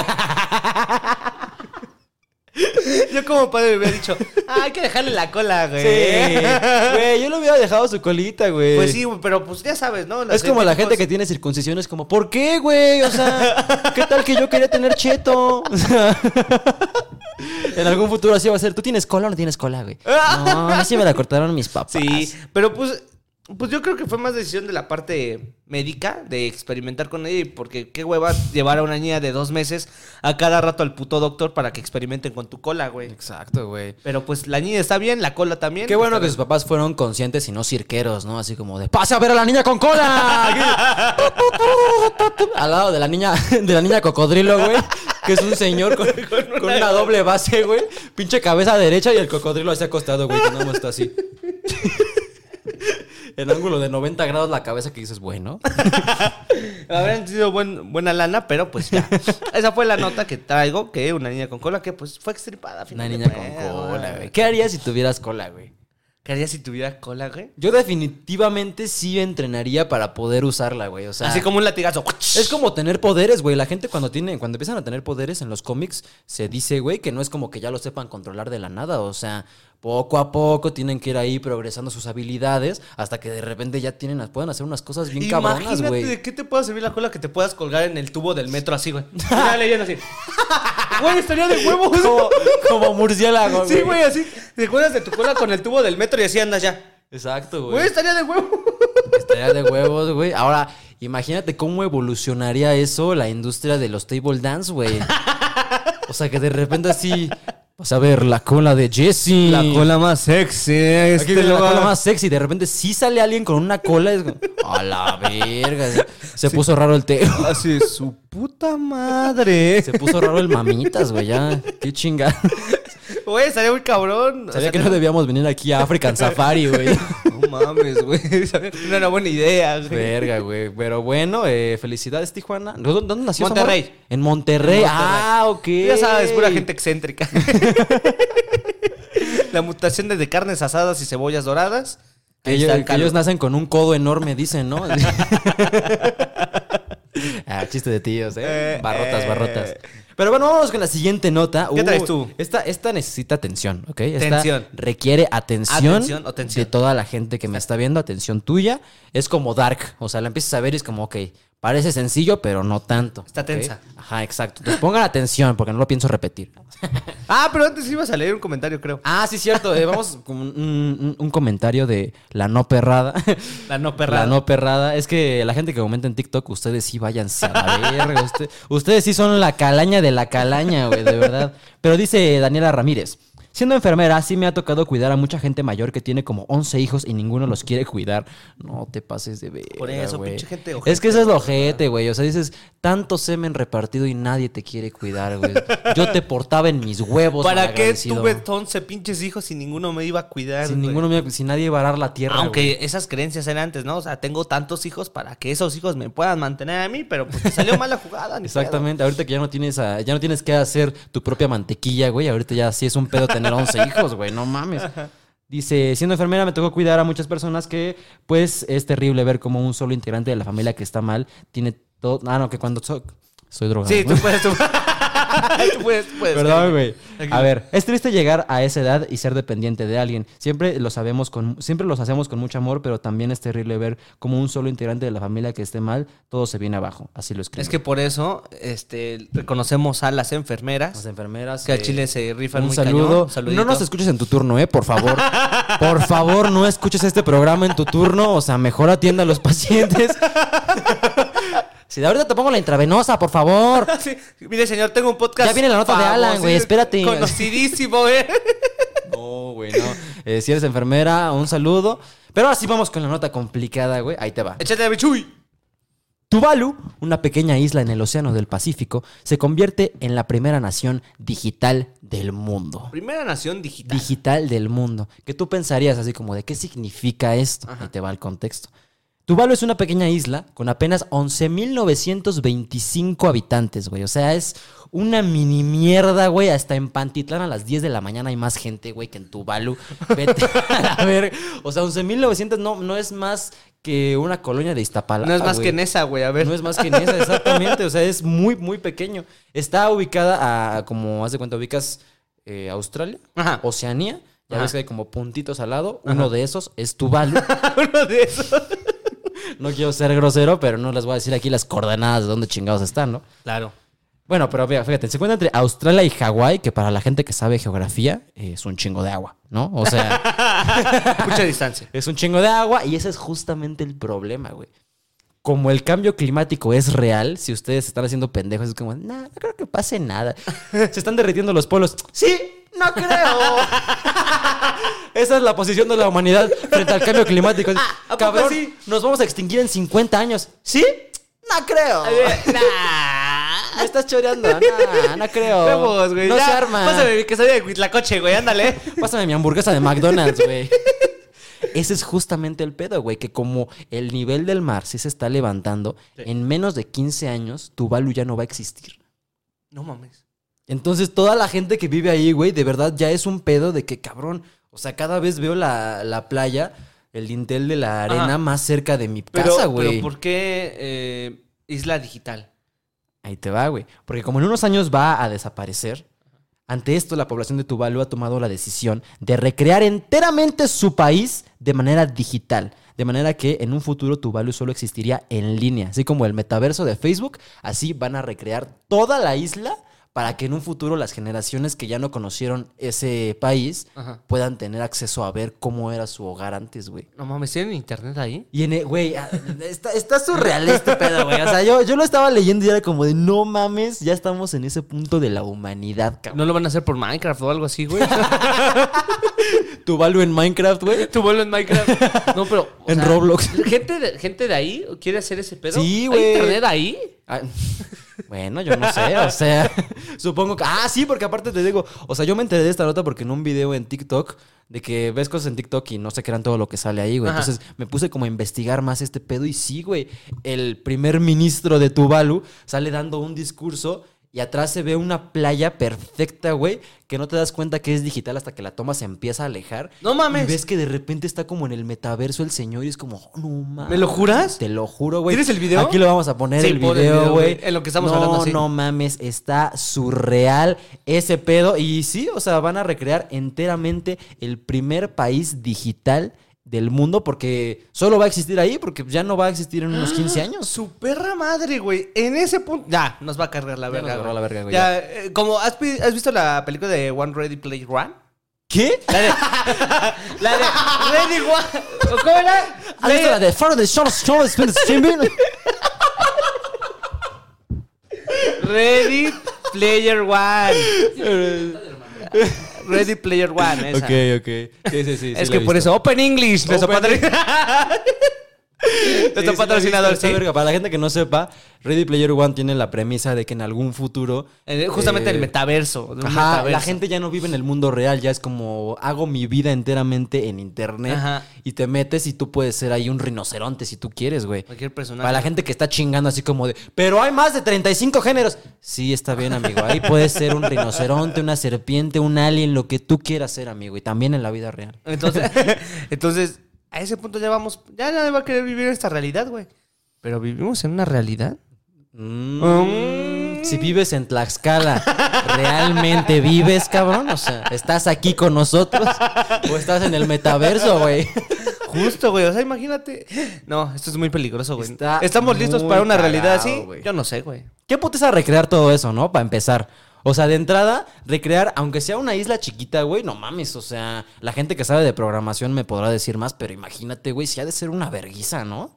Yo como padre hubiera dicho, ah, hay que dejarle la cola, güey. Sí, güey, yo le hubiera dejado su colita, güey. Pues sí, pero pues ya sabes, ¿no? Las Es como la gente que tiene circuncisiones como, ¿por qué, güey? O sea, ¿qué tal que yo quería tener cheto? O sea, en algún futuro así va a ser, ¿tú tienes cola o no tienes cola, güey? No, a mí sí me la cortaron mis papás. Sí, pero pues, pues yo creo que fue más decisión de la parte médica de experimentar con ella, porque qué hueva llevar a una niña de dos meses a cada rato al puto doctor para que experimenten con tu cola, güey. Exacto, güey. Pero pues la niña está bien, la cola también. Qué bueno que sus papás fueron conscientes y no cirqueros, ¿no? Así como de ¡Pase a ver a la niña con cola! Al lado de la niña, de la niña cocodrilo, güey. Que es un señor con, con una doble base, güey. Pinche cabeza derecha y el cocodrilo así acostado, güey. Que más está así. En ángulo de 90 grados la cabeza que dices, bueno. Habrán sido buen- buena lana, pero pues ya. Esa fue la nota que traigo, que una niña con cola que pues fue extripada. Una niña con cola, güey. ¿Qué harías si tuvieras cola, güey? ¿Qué harías si tuviera cola, güey? Yo definitivamente sí entrenaría para poder usarla, güey. O sea, Así como un latigazo. Es como tener poderes, güey. La gente cuando tiene, cuando empiezan a tener poderes en los cómics, se dice, güey, que no es como que ya lo sepan controlar de la nada. O sea, poco a poco tienen que ir ahí progresando sus habilidades hasta que de repente ya tienen, pueden hacer unas cosas bien cabronas, Imagínate güey. de qué te puede servir la cola que te puedas colgar en el tubo del metro así, güey. Mira, leyendo así. Güey, estaría de huevos. Como, como murciélago, Sí, güey, así. Te cuelgas de tu cola con el tubo del metro y así andas ya. Exacto, Güey, güey. estaría de huevos. Estaría de huevos, güey. Ahora, imagínate cómo evolucionaría eso la industria de los table dance, güey. O sea, que de repente así Vas a ver la cola de Jesse. La cola más sexy. Aquí Este viene la cola más sexy. De repente sí sale alguien con una cola. Es como, a la verga. Se, puso raro el teo. Así, su puta madre. Se puso raro el mamitas, güey. Ya. Qué chingada. Güey, estaría muy cabrón. O Sabía sea, que no debíamos venir aquí a African Safari, güey. No mames, güey. No era buena idea, güey. Verga, güey. Pero bueno, eh, felicidades, Tijuana. ¿Dónde, dónde nació? Monterrey. En Monterrey. En Monterrey. Ah, ok. Ya sabes, pura gente excéntrica. La mutación de carnes asadas y cebollas doradas. Ellos, ellos nacen con un codo enorme, dicen, ¿no? ah, chiste de tíos, ¿eh? Eh, Barrotas, eh. barrotas. Pero bueno, vamos con la siguiente nota. ¿Qué Uh, traes tú? Esta, esta necesita atención, ¿ok? Esta Tensión. requiere atención, Atención o tensión. de toda la gente que me está viendo, atención tuya. Es como Dark, o sea, la empiezas a ver y es como, ok, parece sencillo, pero no tanto. Está tensa. Ajá, exacto. Entonces pongan atención, porque no lo pienso repetir. Ah, pero antes ibas a leer un comentario, creo. Ah, sí, cierto. eh, vamos con un, un- un comentario de la no perrada. La no perrada. La no perrada. Es que la gente que comenta en TikTok, ustedes sí váyanse a la verga. Usted- ustedes sí son la calaña de la calaña, güey, de verdad. Pero dice Daniela Ramírez. Siendo enfermera, sí me ha tocado cuidar a mucha gente mayor que tiene como 11 hijos y ninguno los quiere cuidar. No te pases de ver. Por eso, pinche gente Es ojete, que eso es lo ojete, güey. O sea, dices, tanto semen repartido y nadie te quiere cuidar, güey. Yo te portaba en mis huevos. ¿Para qué tuve 11 pinches hijos y ninguno me iba a cuidar? Sin güey? ninguno, me- sin nadie iba a arar la tierra. Aunque esas creencias eran antes, ¿no? O sea, tengo tantos hijos para que esos hijos me puedan mantener a mí, pero pues te salió mal la jugada. ni Exactamente, ahorita que ya no tienes a- ya no tienes que hacer tu propia mantequilla, güey. Ahorita ya sí es un pedo tener 11 hijos, güey, no mames. Dice, siendo enfermera me tocó cuidar a muchas personas que pues es terrible ver como un solo integrante de la familia que está mal tiene todo, ah no, que cuando so- soy drogado. Sí, tú puedes, tú, tú puedes. Perdón, güey. A ver, es triste llegar a esa edad y ser dependiente de alguien. Siempre lo sabemos con, siempre los hacemos con mucho amor, pero también es terrible ver como un solo integrante de la familia que esté mal, todo se viene abajo. Así lo escribo. Es que por eso este, reconocemos a las enfermeras las enfermeras que al eh, chile se rifan un muy saludo. cañón. No nos escuches en tu turno, eh, por favor. Por favor, no escuches este programa en tu turno. O sea, mejor atienda a los pacientes. Si de ahorita te pongo la intravenosa, por favor. Sí, Mire, señor, tengo un podcast. Ya viene la nota de Alan, güey, espérate. Conocidísimo, eh. No, güey, no. Eh, si eres enfermera, un saludo. Pero ahora sí vamos con la nota complicada, güey. Ahí te va. Échate a bichuy. Tuvalu, una pequeña isla en el Océano del Pacífico, se convierte en la primera nación digital del mundo. Primera nación digital. digital del mundo. Que tú pensarías así como de qué significa esto. Ahí te va el contexto. Tuvalu es una pequeña isla con apenas 11.925 habitantes, güey. O sea, es una mini mierda, güey. Hasta en Pantitlán a las 10 de la mañana hay más gente, güey, que en Tuvalu. Vete a ver. O sea, 11.900 no, no es más que una colonia de Iztapalapa, no es más que en esa, güey. A ver. No es más que en esa, exactamente. O sea, es muy, muy pequeño. Está ubicada a, como, haz de cuenta, ubicas eh, Australia, Ajá. Oceanía. Ya Ajá. ves que hay como puntitos al lado. Uno de esos es Tuvalu. Uno de esos. No quiero ser grosero, pero no les voy a decir aquí las coordenadas de dónde chingados están, ¿no? Claro. Bueno, pero fíjate, se encuentra entre Australia y Hawái, que para la gente que sabe geografía eh, es un chingo de agua, ¿no? O sea, Mucha distancia. es un chingo de agua y ese es justamente el problema, güey. Como el cambio climático es real, si ustedes están haciendo pendejos, es como, nah, no creo que pase nada. Se están derritiendo los polos. Sí, no creo. Esa es la posición de la humanidad frente al cambio climático. ¿a poco Cabrón, sí? nos vamos a extinguir en 50 años. ¿Sí? No creo. Me estás choreando. No, no creo. Vamos, güey. No ya, se arma. Pásame mi quesadilla de Huitlacoche, güey. Ándale. Pásame mi hamburguesa de McDonald's, güey. Ese es justamente el pedo, güey, que como el nivel del mar sí se está levantando, en menos de 15 años, Tuvalu ya no va a existir. No mames. Entonces, toda la gente que vive ahí, güey, de verdad ya es un pedo de que, cabrón, o sea, cada vez veo la, la playa, el dintel de la arena Ajá. más cerca de mi Pero, casa, güey. pero ¿por qué eh, isla digital? Ahí te va, güey. Porque como en unos años va a desaparecer, ante esto la población de Tuvalu ha tomado la decisión de recrear enteramente su país de manera digital. De manera que en un futuro Tuvalu solo existiría en línea. Así como el metaverso de Facebook, así van a recrear toda la isla para que en un futuro las generaciones que ya no conocieron ese país Ajá. puedan tener acceso a ver cómo era su hogar antes, güey. No mames, ¿tienen internet ahí? Y en, e- güey, ah, está, está surreal este pedo, güey. O sea, yo, yo lo estaba leyendo y era como de, no mames, ya estamos en ese punto de la humanidad, cabrón. ¿No lo van a hacer por Minecraft o algo así, güey? Tu value en Minecraft, güey. tu vuelo en Minecraft. No, pero. En Roblox. ¿gente de, ¿Gente de ahí quiere hacer ese pedo? Sí, ¿Hay güey. internet ahí? Ah, bueno, yo no sé, o sea, supongo que... Ah, sí, porque aparte te digo, o sea, yo me enteré de esta nota porque en un video en TikTok, de que ves cosas en TikTok y no se crean todo lo que sale ahí, güey. Ajá. Entonces me puse como a investigar más este pedo y sí, güey, el primer ministro de Tuvalu sale dando un discurso y atrás se ve una playa perfecta, güey, que no te das cuenta que es digital hasta que la toma se empieza a alejar. No mames. Y ves que de repente está como en el metaverso el señor y es como, oh, no mames. ¿Me lo juras? Te lo juro, güey. ¿Tienes el video? Aquí lo vamos a poner Sí, el video, güey. en lo que estamos no, hablando, sí. No mames, está surreal ese pedo. Y sí, o sea, van a recrear enteramente el primer país digital del mundo porque solo va a existir ahí porque ya no va a existir en unos 15 años. Su perra madre, güey. En ese punto. Ya, nos va a cargar la Ya verga. nos la verga, güey, Ya, eh, como, ¿has, visto la película de One Ready Play One? ¿Qué? La de. la de Ready One. ¿Cómo era? ¿Has visto la de Faro de Sean Sean Spin Streaming? Ready Player One. Ready Player One, esa. Ok, ok. Sí, sí, sí. Es sí que por eso, Open English, nuestro. Sí, nuestro sí, patrocinador, sí. Para la gente que no sepa, Ready Player One tiene la premisa de que en algún futuro. Eh, Justamente eh, el metaverso. de un Ajá, metaverso. la gente ya no vive en el mundo real, ya es como hago mi vida enteramente en internet Ajá. y te metes y tú puedes ser ahí un rinoceronte si tú quieres, güey. Cualquier personaje. Para la gente que está chingando así como de, pero hay más de 35 géneros. Sí, está bien, amigo. Ahí puedes ser un rinoceronte, una serpiente, un alien, lo que tú quieras ser, amigo. Y también en la vida real. Entonces, entonces, a ese punto ya vamos. Ya nadie va a querer vivir esta realidad, güey. Pero vivimos en una realidad. Mm, Si vives en Tlaxcala, ¿realmente vives, cabrón? O sea, ¿estás aquí con nosotros? ¿O estás en el metaverso, güey? Justo, güey. O sea, imagínate. No, esto es muy peligroso, güey. Está ¿Estamos listos para una realidad así? Yo no sé, güey. ¿Qué putiza recrear todo eso, no? Para empezar. O sea, de entrada, recrear, aunque sea una isla chiquita, güey, no mames. O sea, la gente que sabe de programación me podrá decir más, pero imagínate, güey, si ha de ser una verguiza, ¿no?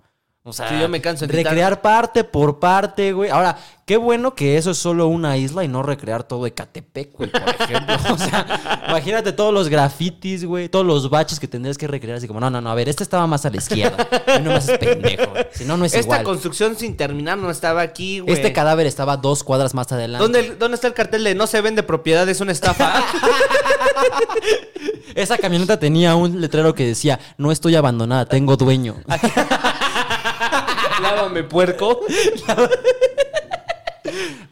O sea, Sí, yo me canso de quitar- recrear parte por parte, güey. Ahora, qué bueno que eso es solo una isla y no recrear todo Ecatepec, güey, por ejemplo. o sea, imagínate todos los grafitis, güey, todos los baches que tendrías que recrear. Así como, no, no, no, a ver, este estaba más a la izquierda. Y no me haces pendejo. Si no, no es Esta igual. construcción sin terminar no estaba aquí, güey. Este cadáver estaba dos cuadras más adelante. ¿Dónde, ¿Dónde está el cartel de no se vende propiedad? Es una estafa. Esa camioneta tenía un letrero que decía, no estoy abandonada, tengo dueño. Lávame, puerco.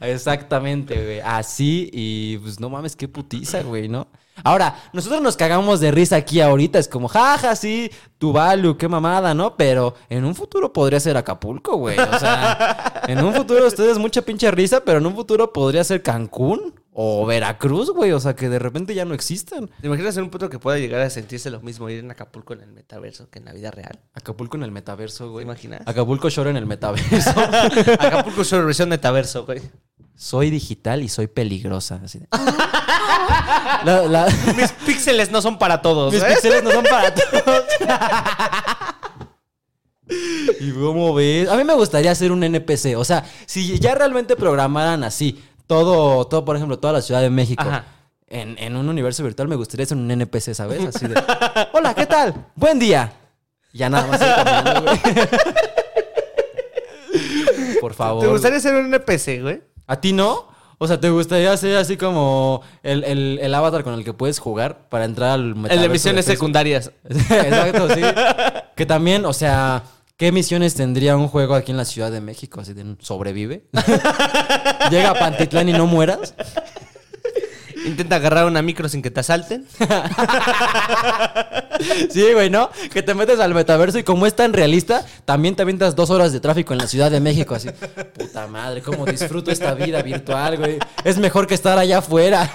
Exactamente. Así y pues no mames, qué putiza, güey, ¿no? Ahora, nosotros nos cagamos de risa aquí ahorita, es como, jaja, sí, Tuvalu, qué mamada, ¿no? Pero en un futuro podría ser Acapulco, güey. O sea, en un futuro ustedes mucha pinche risa, pero en un futuro podría ser Cancún o Veracruz, güey. O sea, que de repente ya no existan. ¿Te imaginas en un punto que pueda llegar a sentirse lo mismo ir en Acapulco en el metaverso que en la vida real? Acapulco en el metaverso, güey. ¿Te imaginas? Acapulco Shore en el metaverso. Acapulco su versión metaverso, güey. soy digital y soy peligrosa. Así de- La- la- Mis píxeles no son para todos, mis ¿eh? píxeles no son para todos. ¿Y cómo ves? A mí me gustaría ser un NPC. O sea, si ya realmente programaran así, todo, todo por ejemplo, toda la Ciudad de México. Ajá. En, en un universo virtual me gustaría ser un NPC, ¿sabes? Así de, hola, ¿qué tal? Buen día. Ya nada más ir caminando, güey. Por favor. ¿Te gustaría ser un NPC, güey? ¿A ti no? O sea, ¿te gustaría ser así como el, el- el avatar con el que puedes jugar para entrar al El de misiones secundarias. Exacto, sí. Que también, o sea, ¿qué misiones tendría un juego aquí en la Ciudad de México? Así de sobrevive. Llega a Pantitlán y no mueras. Intenta agarrar una micro sin que te asalten. Sí, güey, ¿no? Que te metes al metaverso y como es tan realista, también te avientas dos horas de tráfico en la Ciudad de México. Así, puta madre, cómo disfruto esta vida virtual, güey. Es mejor que estar allá afuera.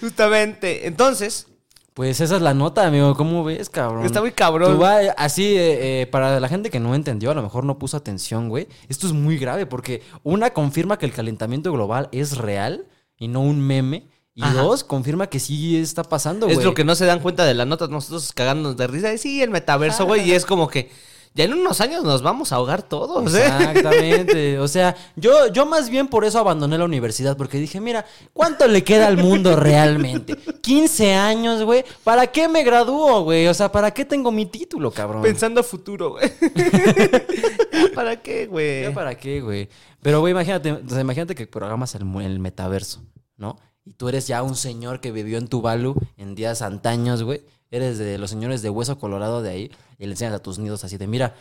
Justamente. Entonces, Pues esa es la nota, amigo. ¿Cómo ves, cabrón? Está muy cabrón. Tú así, eh, eh, para la gente que no entendió, a lo mejor no puso atención, güey. Esto es muy grave porque una confirma que el calentamiento global es real y no un meme. Y Ajá. dos, confirma que sí está pasando, güey. Es lo que no se dan cuenta de la nota, nosotros cagándonos de risa. Y sí, el metaverso, güey. Y es como que ya en unos años nos vamos a ahogar todos, ¿eh? Exactamente. O sea, yo, yo más bien por eso abandoné la universidad, porque dije, mira, ¿cuánto le queda al mundo realmente? 15 años, güey. ¿Para qué me gradúo, güey? O sea, ¿para qué tengo mi título, cabrón? Pensando a futuro, güey. ¿Para qué, güey? ¿Ya para qué, güey? Pero, güey, imagínate, imagínate que programas el, el metaverso, ¿no? Y tú eres ya un señor que vivió en Tuvalu en días antaños, güey. Eres de los señores de hueso colorado de ahí y le enseñas a tus nidos así de, mira,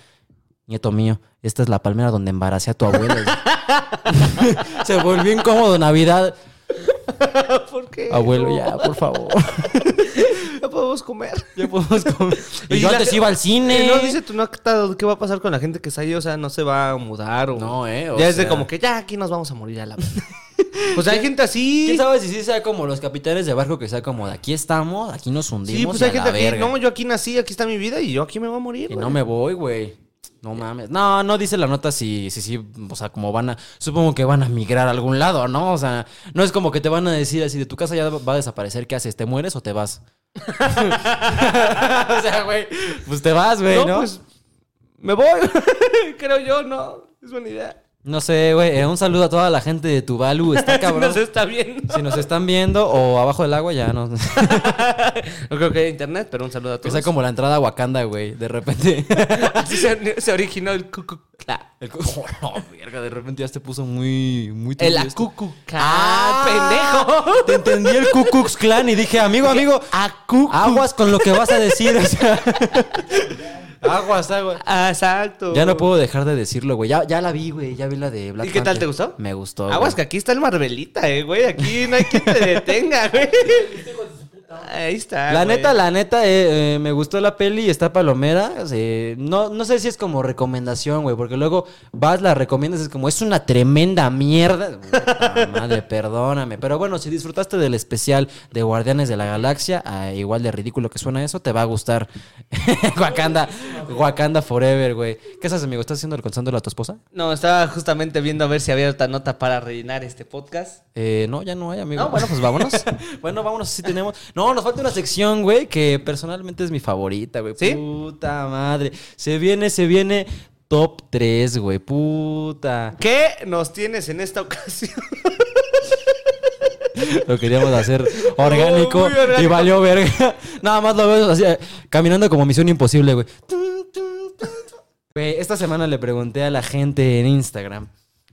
nieto mío, esta es la palmera donde embaracé a tu abuela. Se volvió incómodo Navidad. ¿Por qué? Abuelo, ya, por favor. Ya podemos comer. Ya podemos comer. Y yo antes iba al cine. No dice tu nota qué va a pasar con la gente que está ahí, o sea, no se va a mudar o No, eh, o ya es de sea- como que ya aquí nos vamos a morir a la. Pues hay gente así. ¿Quién sabe si sí sea como los capitanes de barco que sea como de aquí estamos, aquí nos hundimos Sí, pues y hay a gente la aquí. verga"? No, yo aquí nací, aquí está mi vida y yo aquí me voy a morir. Y güey. no me voy, güey. No mames. No, no dice la nota si, si, si, o sea, como van a, supongo que van a migrar a algún lado, ¿no? O sea, no es como que te van a decir así de tu casa ya va a desaparecer, ¿qué haces? ¿Te mueres o te vas? o sea, güey, pues te vas, güey, ¿no? No, pues me voy. Creo yo, no. Es buena idea. No sé, güey. eh, un saludo a toda la gente de Tuvalu. Está cabrón. No se está viendo. Si nos están viendo o abajo del agua, ya no. No creo que haya internet, pero un saludo a todos. sea como la entrada a Wakanda, güey. De repente. Así se, se originó el cucu. El cu- oh, no, verga, de repente ya se puso muy, muy El acucu. ¡Ah! pendejo! Te entendí el Ku Klux Klan y dije, amigo, amigo, Acucu. aguas con lo que vas a decir. o sea. Aguas, aguas. Ah, exacto. Ya no puedo dejar de decirlo, güey. Ya, ya la vi, güey. Ya vi la de Black ¿Y qué tal, te gustó? Me gustó. Aguas, que güey. aquí está el Marvelita, eh, güey. Aquí no hay quien te detenga, güey. Ahí está. La güey. neta, la neta, eh, eh, me gustó la peli, está palomera. eh, no, no sé si es como recomendación, güey, porque luego vas, la recomiendas, es como, es una tremenda mierda. Puta madre, perdóname. Pero bueno, si disfrutaste del especial de Guardianes de la Galaxia, ah, igual de ridículo que suena eso, te va a gustar Wakanda, Wakanda Forever, güey. ¿Qué haces, amigo? ¿Estás haciendo el consándolo a tu esposa? No, estaba justamente viendo a ver si había otra nota para rellenar este podcast. Eh, no, ya no hay, amigo. No, bueno, pues vámonos. bueno, vámonos, sí tenemos. No, nos falta una sección, güey, que personalmente es mi favorita, güey. ¿Sí? Puta madre. Se viene, se viene top 3, güey. Puta. ¿Qué nos tienes en esta ocasión? Lo queríamos hacer orgánico. y valió verga. Nada más lo veo así, eh, caminando como misión imposible, güey. Güey, esta semana le pregunté a la gente en Instagram.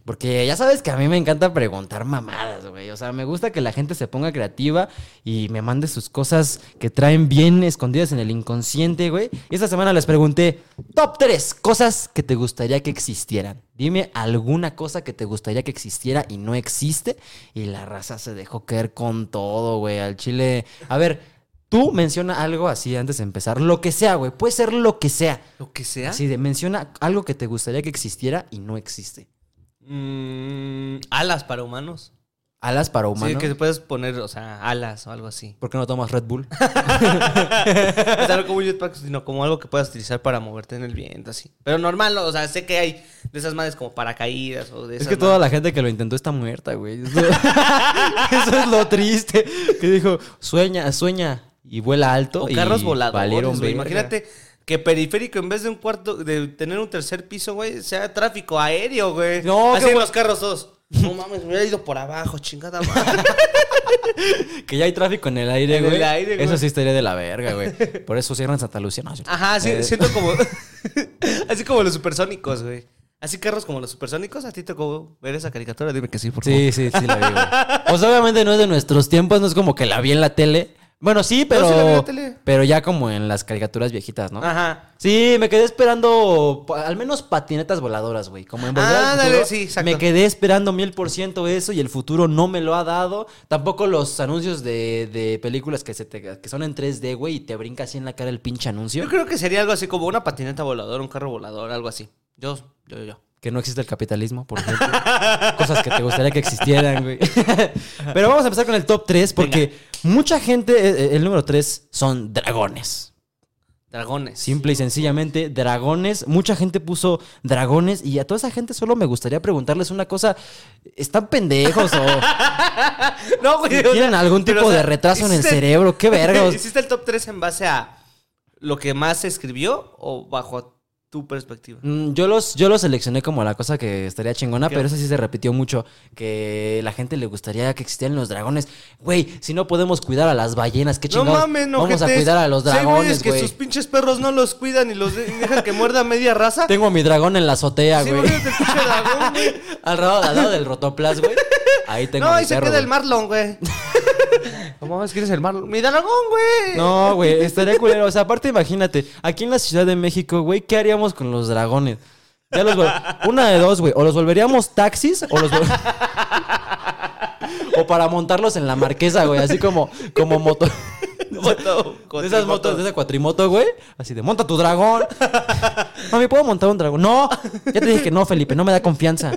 Porque ya sabes que a mí me encanta preguntar mamadas, güey. O sea, me gusta que la gente se ponga creativa y me mande sus cosas que traen bien escondidas en el inconsciente, güey. Y esta semana les pregunté, top 3 cosas que te gustaría que existieran. Dime alguna cosa que te gustaría que existiera y no existe. Y la raza se dejó caer con todo, güey. Al chile. A ver, tú menciona algo así antes de empezar. Lo que sea, güey. Puede ser lo que sea. Lo que sea. De menciona algo que te gustaría que existiera y no existe. Mm, alas para humanos. Alas para Sí, humanos. que te puedes poner, o sea, alas o algo así. ¿Por qué no tomas Red Bull? o sea, no como un jetpack, sino como algo que puedas utilizar para moverte en el viento, así. Pero normal, ¿no? o sea, sé que hay de esas madres como paracaídas o de Es esas que toda la gente que lo intentó está muerta, güey. Eso, eso es lo triste. Que dijo, sueña, sueña y vuela alto. O y carros voladores, valieron güey. verga. Imagínate que periférico en vez de un cuarto, de tener un tercer piso, güey, sea tráfico aéreo, güey. No, Así en los carros todos. No mames, me hubiera ido por abajo, chingada madre. Que ya hay tráfico en el aire, En güey. el aire, güey. Eso sí estaría de la verga, güey. Por eso cierran Santa Lucía. No, Ajá, sí, Eh, siento como. así como los supersónicos, güey. Así carros como los supersónicos, ¿a ti te tocó ver esa caricatura? Dime que sí, por favor. Sí, sí, sí la vi, güey. Pues obviamente no es de nuestros tiempos, no es como que la vi en la tele. Bueno, sí, pero. sí la vi en la tele. Pero ya como en las caricaturas viejitas, ¿no? Ajá. Sí, me quedé esperando al menos patinetas voladoras, güey. Como en Volver al Ándale, Futuro, sí, exacto. Me quedé esperando mil por ciento eso y el futuro no me lo ha dado. Tampoco los anuncios de, de películas que, se te- que son en 3D, güey, y te brinca así en la cara el pinche anuncio. Yo creo que sería algo así como una patineta voladora, un carro volador, algo así. Yo, yo, yo. Que no existe el capitalismo, por ejemplo. Cosas que te gustaría que existieran, güey. Pero vamos a empezar con el top 3 porque mucha gente, eh, eh, el número 3 son dragones. Dragones. Simple y sencillamente, dragones. Mucha gente puso dragones y a toda esa gente solo me gustaría preguntarles una cosa. ¿Están pendejos o No, güey. o tienen sea, algún tipo o sea, de retraso en el cerebro? ¿Qué vergas? ¿Hiciste el top 3 en base a lo que más se escribió o bajo tu perspectiva? Mm, Yo los, yo los seleccioné como la cosa que estaría chingona, ¿Qué? pero eso sí se repitió mucho. Que la gente le gustaría que existieran los dragones. Güey, si no podemos cuidar a las ballenas, qué No chingados. mames, no. Vamos a cuidar a los Sí, dragones, que güey. sus pinches perros no los cuidan y los de- y dejan que muerda media raza. Tengo a mi dragón en la azotea, Sí, güey. dragón, güey. al, lado, al lado del rotoplas, güey. Ahí tengo No, ahí se queda el. Marlon, güey. ¿Cómo es que eres el Marlon? ¡Mi dragón, güey! No, güey, estaría culero. O sea, aparte, imagínate, aquí en la Ciudad de México, güey, ¿qué haríamos con los dragones? Ya los vol- Una de dos, güey. O los volveríamos taxis o los O para montarlos en la marquesa, güey. Así como, como moto. Moto, De esas motos, de esa cuatrimoto, güey. Así de, monta tu dragón. Mami, ¿puedo montar un dragón? No. Ya te dije que no, Felipe. No me da confianza.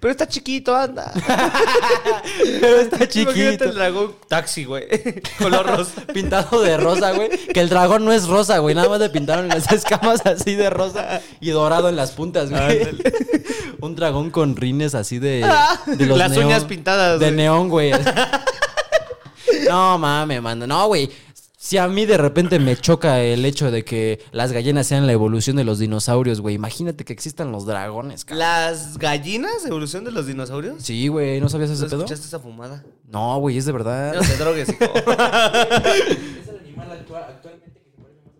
Pero está chiquito, anda. Pero está chiquito. el dragón taxi, güey. Color rosa. Pintado de rosa, güey. Que el dragón no es rosa, güey. Nada más le pintaron las escamas así de rosa y dorado en las puntas, güey. Un dragón con rines así de. de los Las neón- uñas pintadas, De güey. neón, güey. No mames, mano. No, güey. Si a mí de repente me choca el hecho de que las gallinas sean la evolución de los dinosaurios, güey. Imagínate que existan los dragones, cabrón. ¿Las gallinas, evolución de los dinosaurios? Sí, güey. ¿No sabías ese ¿No pedo? escuchaste esa fumada? No, güey, es de verdad. No te drogues, hijo. Es el animal actual, actualmente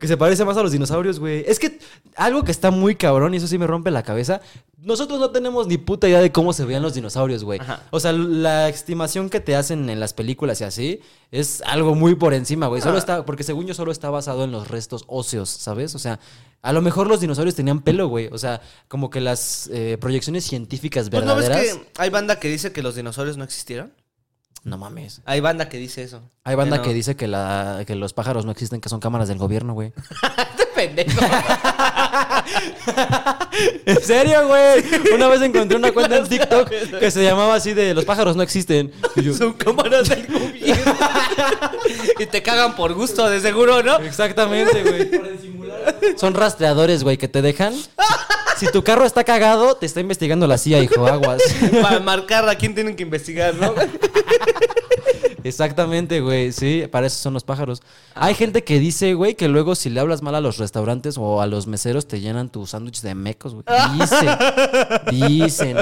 que se parece más. A los dinosaurios, güey. Es que algo que está muy cabrón y eso sí me rompe la cabeza. Nosotros no tenemos ni puta idea de cómo se veían los dinosaurios, güey. O sea, la estimación que te hacen en las películas y así es algo muy por encima, güey. Solo Ah. está, porque según yo solo está basado en los restos óseos, ¿sabes? O sea, a lo mejor los dinosaurios tenían pelo, güey. O sea, como que las eh, proyecciones científicas Pues no ves verdaderas. que hay banda que dice que los dinosaurios no existieron. No mames. Hay banda que dice eso. Hay banda no. que dice que, la, que los pájaros no existen, que son cámaras del gobierno, güey. Este pendejo. ¿En serio, güey? Una vez encontré una cuenta en TikTok que se llamaba así de los pájaros no existen. Y yo, Son cámaras del gobierno. y te cagan por gusto, de seguro, ¿no? Exactamente, güey. Son rastreadores, güey, que te dejan. Si tu carro está cagado, te está investigando la CIA, hijo, aguas. Para marcar a quién tienen que investigar, ¿no? Exactamente, güey. Sí, para eso son los pájaros. Hay gente que dice, güey, que luego si le hablas mal a los restaurantes o a los meseros te llenan tu sándwich de mecos, güey. Dicen. Dicen.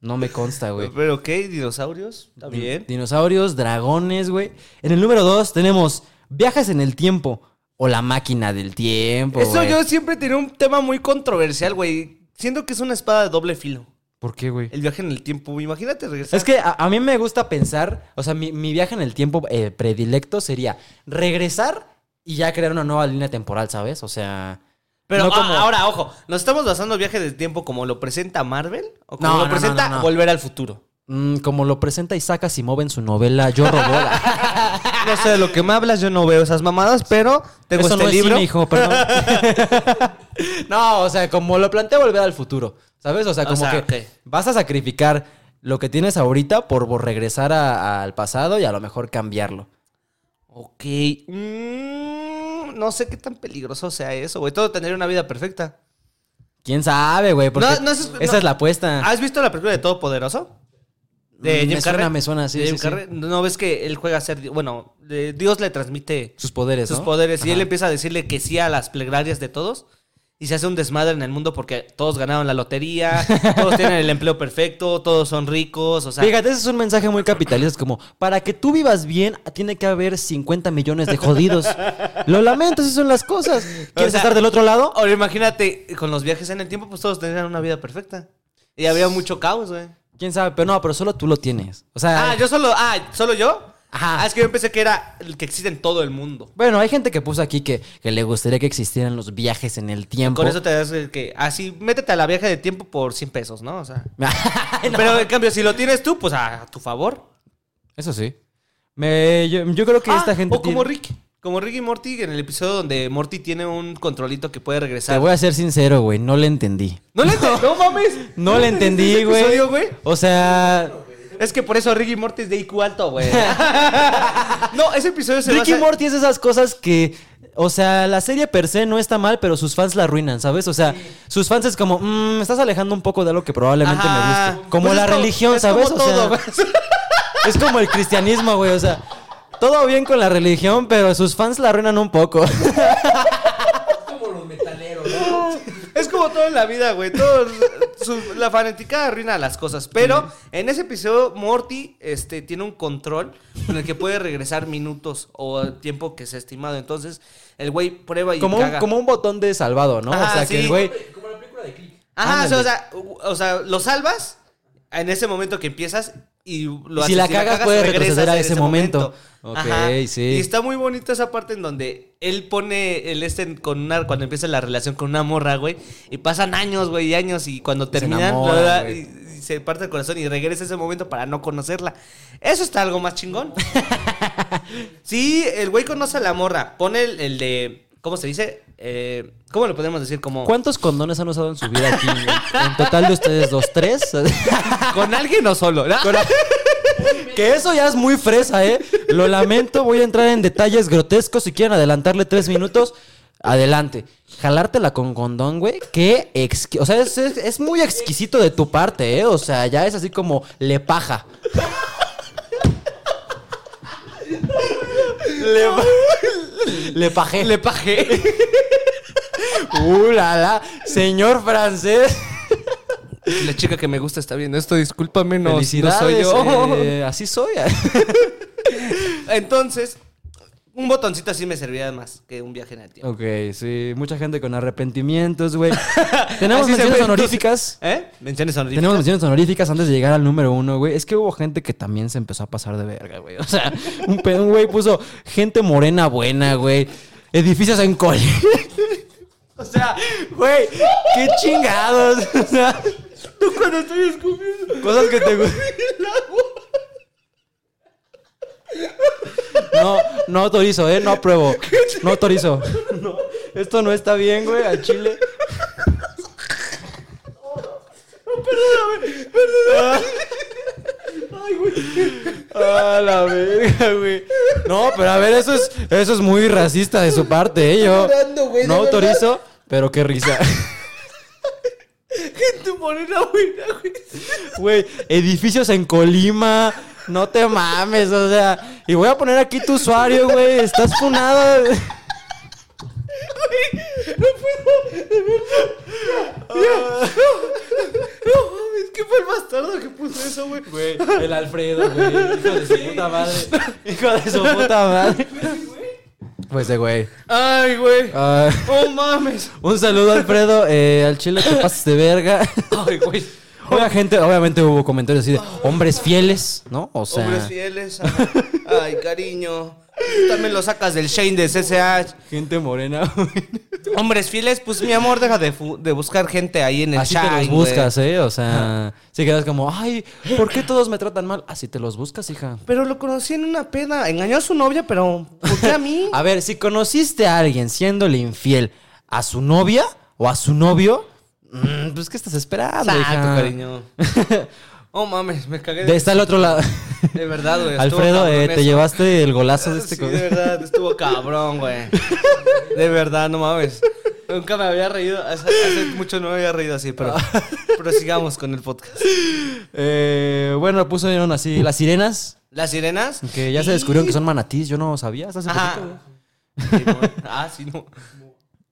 No me consta, güey. Pero, ¿qué? ¿Dinosaurios? Bien. Dinosaurios, dragones, güey. En el número dos tenemos viajes en el tiempo o la máquina del tiempo. Eso güey. yo siempre tenía un tema muy controversial, güey. Siento que es una espada de doble filo. ¿Por qué, güey? El viaje en el tiempo. Imagínate regresar. Es que a, a mí me gusta pensar, o sea, mi, mi viaje en el tiempo eh, predilecto sería regresar y ya crear una nueva línea temporal, ¿sabes? O sea... Pero no ah, ahora, ojo, ¿nos estamos basando en viaje del tiempo como lo presenta Marvel? ¿O como No, lo no, presenta. Volver al Futuro? mm, como lo presenta Isaac Asimov en su novela Yo Robot. No sé de lo que me hablas, yo no veo esas mamadas, pero tengo Eso este no es libro. cine, hijo, perdón. no, o sea, como lo plantea Volver al Futuro, ¿sabes? O sea, O como sea, que vas a sacrificar lo que tienes ahorita por regresar a- al pasado y a lo mejor cambiarlo. Ok. Mm, no sé qué tan peligroso sea eso, güey. Todo tener una vida perfecta. ¿Quién sabe, güey? Porque No, no, es- esa no. es la apuesta. ¿Has visto la película de Todopoderoso? De Mm, Jim me suena, Carrey. me suena, sí. ¿No ves que él juega a ser... Bueno, Dios le transmite Sus poderes, sus ¿no? poderes y él empieza a decirle que sí a las plegarias de todos. Y se hace un desmadre en el mundo porque todos ganaron la lotería, todos tienen el empleo perfecto, todos son ricos, o sea... Fíjate, ese es un mensaje muy capitalista. Es como, para que tú vivas bien, tiene que haber 50 millones de jodidos. Lo lamento, esas son las cosas. ¿Quieres sea, estar del otro lado? Ahora imagínate, con los viajes en el tiempo, pues todos tendrían una vida perfecta. Y habría mucho caos, güey. ¿Quién sabe? Pero no, pero solo tú lo tienes. O sea, Ah, yo solo... Ah, ¿solo yo? Ajá. Ah, es que yo pensé que era el que existe en todo el mundo. bueno, hay gente que puso aquí que, que le gustaría que existieran los viajes en el tiempo. Con eso te das el que... Así, métete a la viaje de tiempo por 100 pesos, ¿no? O sea... Ay, no. Pero en cambio, si lo tienes tú, pues a tu favor. Eso sí. Me- yo, yo creo que Ah, esta gente. O como tiene- Ricky. Como Ricky Morty en el episodio donde Morty tiene un controlito que puede regresar. Te voy a ser sincero, güey. No le entendí. No le no mames. No le entendí, ¿Ese güey. episodio, güey? O sea, Es que por eso Ricky Morty es de IQ alto, güey. no, ese episodio se Ricky basa... Morty es esas cosas que. O sea, la serie per se no está mal, pero sus fans la arruinan, ¿sabes? O sea, sus fans es como, mmm, me estás alejando un poco de algo que probablemente Ajá. me guste. Como Pues la como- religión, es ¿sabes? como O sea, todo, es como el cristianismo, güey. O sea, todo bien con la religión, pero sus fans la arruinan un poco. Es como los metaleros, ¿no? Es como todo en la vida, güey. Todo, su- la fanática arruina las cosas. Pero en ese episodio, Morty este, tiene un control con el que puede regresar minutos o tiempo que sea estimado. Entonces, el güey prueba y como, un, como un botón de salvado, ¿no? Ajá, o sea, sí. que el güey. Como la película de Click. Ajá, o sea, o sea, lo salvas en ese momento que empiezas y lo Y si la cagas, puedes retroceder a ese momento. Ok, Ajá. sí. Y está muy bonita esa parte en donde él pone el este con una cuando empieza la relación con una morra, güey, y pasan años, güey, y años y cuando terminan da- y, y se parte el corazón y regresa a ese momento para no conocerla. Eso está algo más chingón. sí, el güey conoce a la morra, pone el, el de ¿cómo se dice? Eh, ¿Cómo lo podemos decir? Como ¿Cuántos condones han usado en su vida aquí? En total de ustedes dos, tres. con alguien o solo. ¿no? Que eso ya es muy fresa, ¿eh? Lo lamento, voy a entrar en detalles grotescos. Si quieren adelantarle tres minutos, adelante. Jalártela con condón, güey. Qué exqui- O sea, es, es- es muy exquisito de tu parte, ¿eh? O sea, ya es así como le paja. Le, le pajé. Le pajé. Uh, la, la. Señor francés. La chica que me gusta está viendo esto, discúlpame, no, no soy yo. eh, así soy. Entonces, un botoncito así me serviría más que un viaje en el tiempo. Ok, sí, mucha gente con arrepentimientos, güey. Tenemos Así se menciones honoríficas. ¿Eh? Menciones honoríficas. Tenemos menciones honoríficas antes de llegar al número uno, güey. Es que hubo gente que también se empezó a pasar de verga, güey. O sea, un pe- un güey puso gente morena buena, güey. Edificios en col. o sea, güey, qué chingados. O sea, Tú cuando estoy escupiendo. cosas que te gustan. No, no autorizo, ¿eh? No apruebo. No autorizo. No, esto no está bien, güey, al chile. Ay, güey. A la verga, güey. No, pero a ver, eso es, eso es muy racista de su parte, ¿eh? Yo llorando, güey, no autorizo, pero qué risa. Gente morena buena, güey. Güey, edificios en Colima. No te mames, o sea. Y voy a poner aquí tu usuario, güey. Estás funado. No mames, ¿qué fue el bastardo que puso eso, güey? Güey, el Alfredo, güey. Hijo de su puta madre. Hijo de su puta madre. Pues ese güey. Ay, güey. Ah, Oh, mames. un saludo, Alfredo. Eh, al chile te pasas de verga. Ay, güey. Oiga, gente, obviamente hubo comentarios así de hombres fieles, ¿no? O sea, Hombres fieles. Ay, cariño. Tú también lo sacas del Shane de CCH. gente morena, güey. Hombres fieles, pues mi amor, deja de, fu- de buscar gente ahí en el Así te Shine, los güey. buscas, ¿eh? O sea, si quedas como, ay, ¿por qué todos me tratan mal? Así te los buscas, hija. Pero lo conocí en una peda. Engañó a su novia, pero ¿por qué a mí? A ver, si conociste a alguien siéndole infiel a su novia o a su novio, mm, pues, ¿qué estás esperando, Exacto, hija? cariño. Oh, mames, me cagué. De está al otro lado. De verdad, güey. Alfredo, eh, te eso. llevaste el golazo de este Sí, de verdad, estuvo cabrón, güey. De verdad, no mames. Nunca me había reído. Hace, hace mucho no me había reído así, pero, pero sigamos con el podcast. Eh, bueno, pusieron así las sirenas, Las sirenas. que ya se descubrieron que son manatís, yo no sabía hasta hace poquito. Ah, sí, no.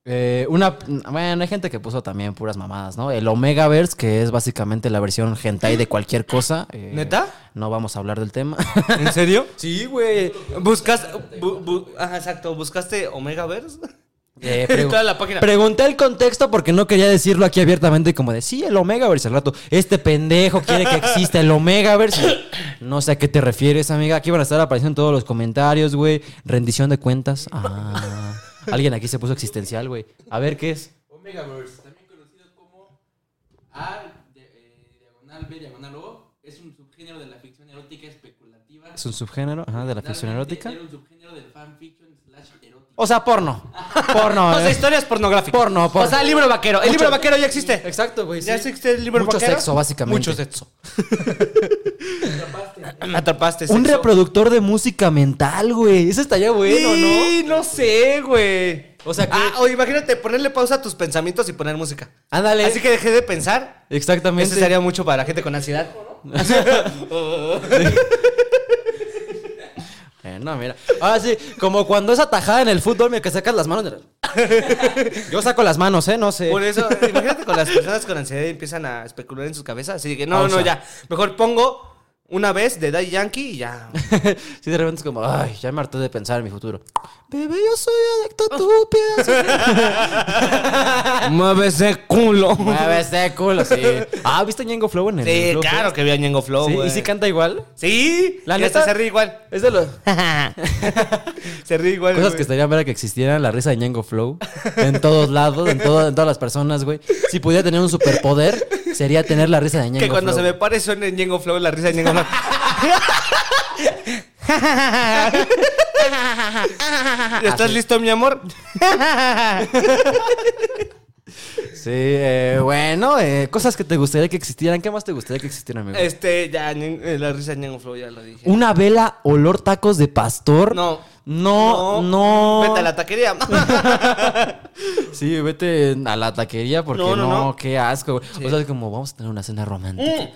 Eh, una, bueno, hay gente que puso también puras mamadas, ¿no? El Omegaverse, que es básicamente la versión hentai de cualquier cosa. eh, ¿Neta? No vamos a hablar del tema. ¿En serio? sí, güey. ¿Buscaste. bu- bu- ajá, exacto. ¿Buscaste Omegaverse? Eh, pregu- toda la página. Pregunté el contexto porque no quería decirlo aquí abiertamente como de, sí, el Omegaverse al rato. Este pendejo quiere que exista el Omegaverse. No sé a qué te refieres, amiga. Aquí van a estar apareciendo todos los comentarios, güey. Rendición de cuentas. Ah. Alguien aquí se puso existencial, güey. A ver qué es. Omegaverse, también conocido como A, eh, diagonal B, diagonal O, es un subgénero de la ficción erótica especulativa. Es un subgénero ajá, de la ficción erótica. Era un subgénero del fanfiction slash erótica. O sea, porno. Porno. O sea, eh. historias pornográficas. Porno, porno. O sea, libro vaquero. El Mucho- libro vaquero ya existe. Exacto, güey. Ya existe el libro Mucho vaquero. sexo, básicamente. Mucho sexo. Me atrapaste. Un reproductor de música mental, güey. Eso estaría bueno, Sí, no sé, güey. O sea que- Ah, o imagínate ponerle pausa a tus pensamientos y poner música. ¿no? Ándale. Así que dejé de pensar. Exactamente. Eso sería mucho para la gente con ansiedad. No, mira. Ahora sí, como cuando es atajada en el fútbol, mira que sacas las manos. Yo saco las manos, ¿eh? No sé. Por eso, imagínate con las personas con ansiedad y empiezan a especular en sus cabezas. Así que no, Pausa. no, ya. Mejor pongo una vez de Daddy Yankee y ya. sí, de repente es como, ay, ya me harté de pensar en mi futuro. Bebé, yo soy adicto a tu pies. Mueve ese culo. Mueve ese culo, sí. Ah, ¿viste Ñengo Flow en el Sí, Flow claro Fest? que vi a Ñengo Flow, Sí, güey. ¿Y si canta igual? Sí, La la neta- neta se ríe igual. Es de los... Se ríe igual. Cosas güey. que estarían ver que existieran la risa de Ñengo Flow en todos lados, en, todo- en todas las personas, güey. Si pudiera tener un superpoder, sería tener la risa de Ñengo Que cuando Flow. se me pare suene Ñengo Flow la risa de Ñengo Flow. ¿Estás listo, mi amor? Sí, eh, bueno, eh, cosas que te gustaría que existieran. ¿Qué más te gustaría que existieran, amigo? Este, ya, eh, la risa de Flow ya lo dije. Una vela olor tacos de pastor. No. No, no. Vete a la taquería. Sí, vete a la taquería porque no, No, no, no. qué asco. güey. O sea, es como vamos a tener una cena romántica. Mm.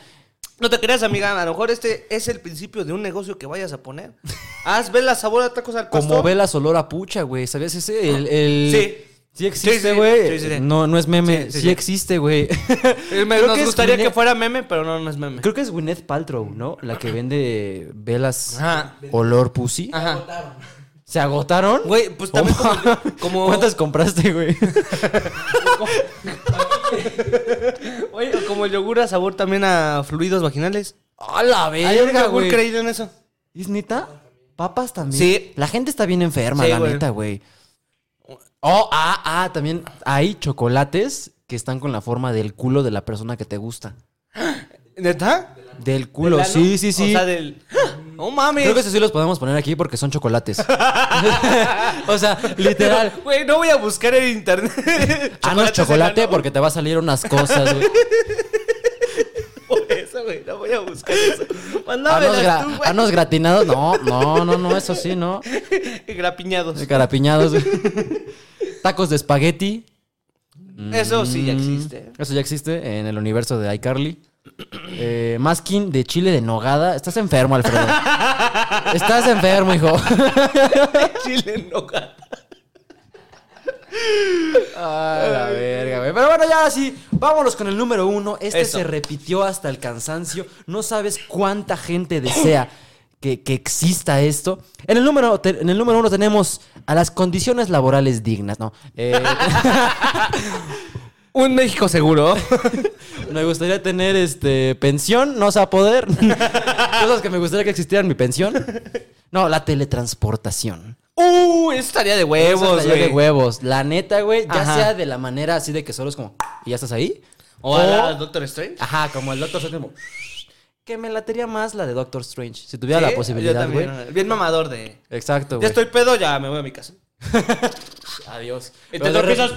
No te creas, amiga. A lo mejor este es el principio de un negocio que vayas a poner. Haz vela sabor a tacos al pastor. Como velas olor a pucha, güey. ¿Sabías ese? El, el- Sí. Sí existe, Sí, sí, güey. sí, sí, sí. No, no es meme. Sí, Sí, sí, sí. existe, güey. Nos que gustaría Gwyneth- que fuera meme, pero no, no es meme. Creo que es Gwyneth Paltrow, ¿no? La que vende velas Ajá. olor pussy. Ajá. ¿Se agotaron? Güey, pues también como, como- ¿Cuántas compraste, güey? Oye, como el yogur a sabor también a fluidos vaginales. ¡A la ¿Hay verga, güey! creído en eso? ¿Es neta? ¿Papas también? Sí. La gente está bien enferma, Sí, la güey. neta, güey. Oh, ah, ah, también hay chocolates que están con la forma del culo de la persona que te gusta. ¿Neta? Del culo, sí, sí, sí. O sea, del... No mames. Creo que eso sí los podemos poner aquí porque son chocolates. o sea, literal. Güey, no voy a buscar en internet. Ah, no chocolate porque te va a salir unas cosas, güey. Eso, güey, no voy a buscar eso. Tú, güey. anos gratinados. No, no, no, no, eso sí, no. Grapiñados. Carapiñados. güey. Tacos de espagueti. Eso sí ya Mm, existe. Eso ya existe en el universo de iCarly. Eh, masking de chile de nogada. Estás enfermo, Alfredo. Estás enfermo, hijo. Chile en nogada. A la verga, güey. Pero bueno, ya sí, vámonos con el número uno. Este Eso. se repitió hasta el cansancio. No sabes cuánta gente desea que, que exista esto. En el, número, te- en el número uno tenemos a las condiciones laborales dignas, ¿no? Eh, Un México seguro. me gustaría tener este pensión, no sé a poder. Cosas que me gustaría que existieran mi pensión. No, la teletransportación. Uh, eso estaría de huevos, estaría güey. de huevos. La neta, güey, ya Ajá. sea de la manera así de que solo es como, ¿y ya estás ahí? O a la Doctor Strange. Ajá, como el Doctor Strange. como, Que me latería más la de Doctor Strange. Si tuviera Sí, la posibilidad, yo güey. Bien mamador de. Exacto, Ya estoy pedo, ya me voy a mi casa. Adiós. Y te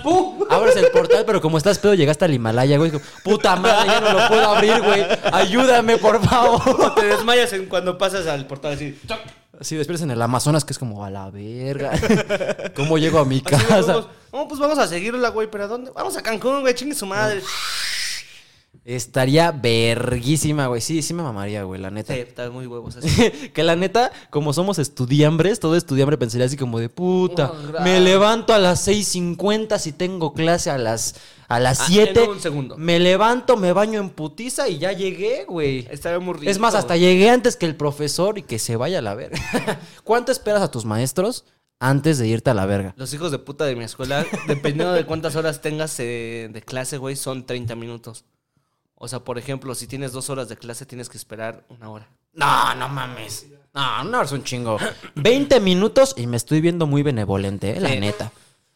¡pum! Abres el portal, pero como estás pedo, llegaste al Himalaya, güey. Puta madre, ya no lo puedo abrir, güey. Ayúdame, por favor. Te desmayas en cuando pasas al portal así. ¡toc! Si despiertas en el Amazonas, que es como a la verga. ¿Cómo llego a mi casa? No, pues vamos a seguirla, güey, pero ¿a dónde? Vamos a Cancún, güey, chingue su madre. Estaría verguísima, güey. Sí, sí me mamaría, güey, la neta. Sí, está muy huevos así. que la neta, como somos estudiambres, todo estudiambre pensaría así como de puta. Oh, me levanto a las 6.50 si tengo clase a las a las Ah, 7. en un segundo. Me levanto, me baño en putiza y ya llegué, güey. Estaría muy rico. Es más, hasta llegué antes que el profesor y que se vaya a la verga. ¿Cuánto esperas a tus maestros antes de irte a la verga? Los hijos de puta de mi escuela, dependiendo de cuántas horas tengas eh, de clase, güey, son 30 minutos. O sea, por ejemplo, si tienes dos horas de clase, tienes que esperar una hora. No, no mames. No, no es un chingo. 20 minutos y me estoy viendo muy benevolente, eh, la Sí. neta.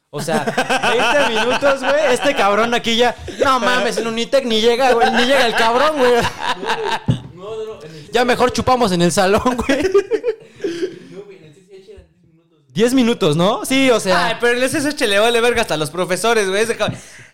O sea, 20 minutos, güey. Este cabrón aquí ya. No mames, en Unitec ni llega, güey. Ni llega el cabrón, güey. No, no, no. Ya mejor chupamos en el salón, güey. No, güey, en el CCH eran 10 minutos. 10 minutos, ¿no? Sí, o sea. Ay, pero en el SSH le vale verga hasta los profesores, güey.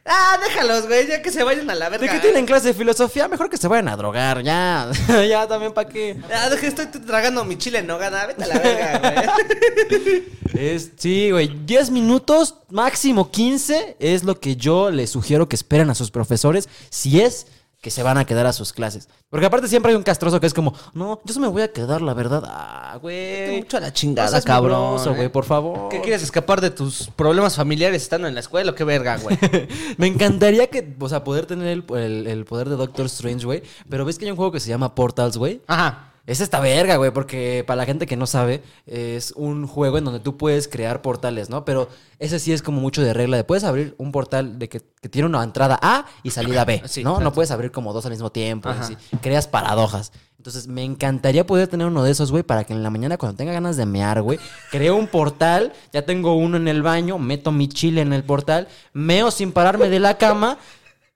Ah, déjalos, güey, ya que se vayan a la verga. ¿De qué tienen clase de filosofía? Mejor que se vayan a drogar, ya. ya también, ¿para qué? Ah, deja, estoy tragando mi chile en nogada. Vete a la verga, güey. Es, sí, güey. 10 minutos, máximo 15, es lo que yo les sugiero que esperen a sus profesores si es que se van a quedar a sus clases. Porque aparte siempre hay un castroso que es como, no, yo se me voy a quedar, la verdad. Ah, güey. mucho a la No chingada, seas cabrón. ¿eh? güey, por favor. ¿Qué quieres escapar de tus problemas familiares estando en la escuela o qué verga, güey? Me encantaría que, o sea, poder tener el, el- el poder de Doctor Strange, güey. Pero ves que hay un juego que se llama Portals, güey. Ajá. Es esta verga, güey, porque para la gente que no sabe, es un juego en donde tú puedes crear portales, ¿no? Pero ese sí es como mucho de regla de puedes abrir un portal de que, que tiene una entrada A y salida B, Sí, ¿no? exacto. No puedes abrir como dos al mismo tiempo, así. creas paradojas. Entonces, me encantaría poder tener uno de esos, güey, para que en la mañana cuando tenga ganas de mear, güey, creo un portal, ya tengo uno en el baño, meto mi chile en el portal, meo sin pararme de la cama.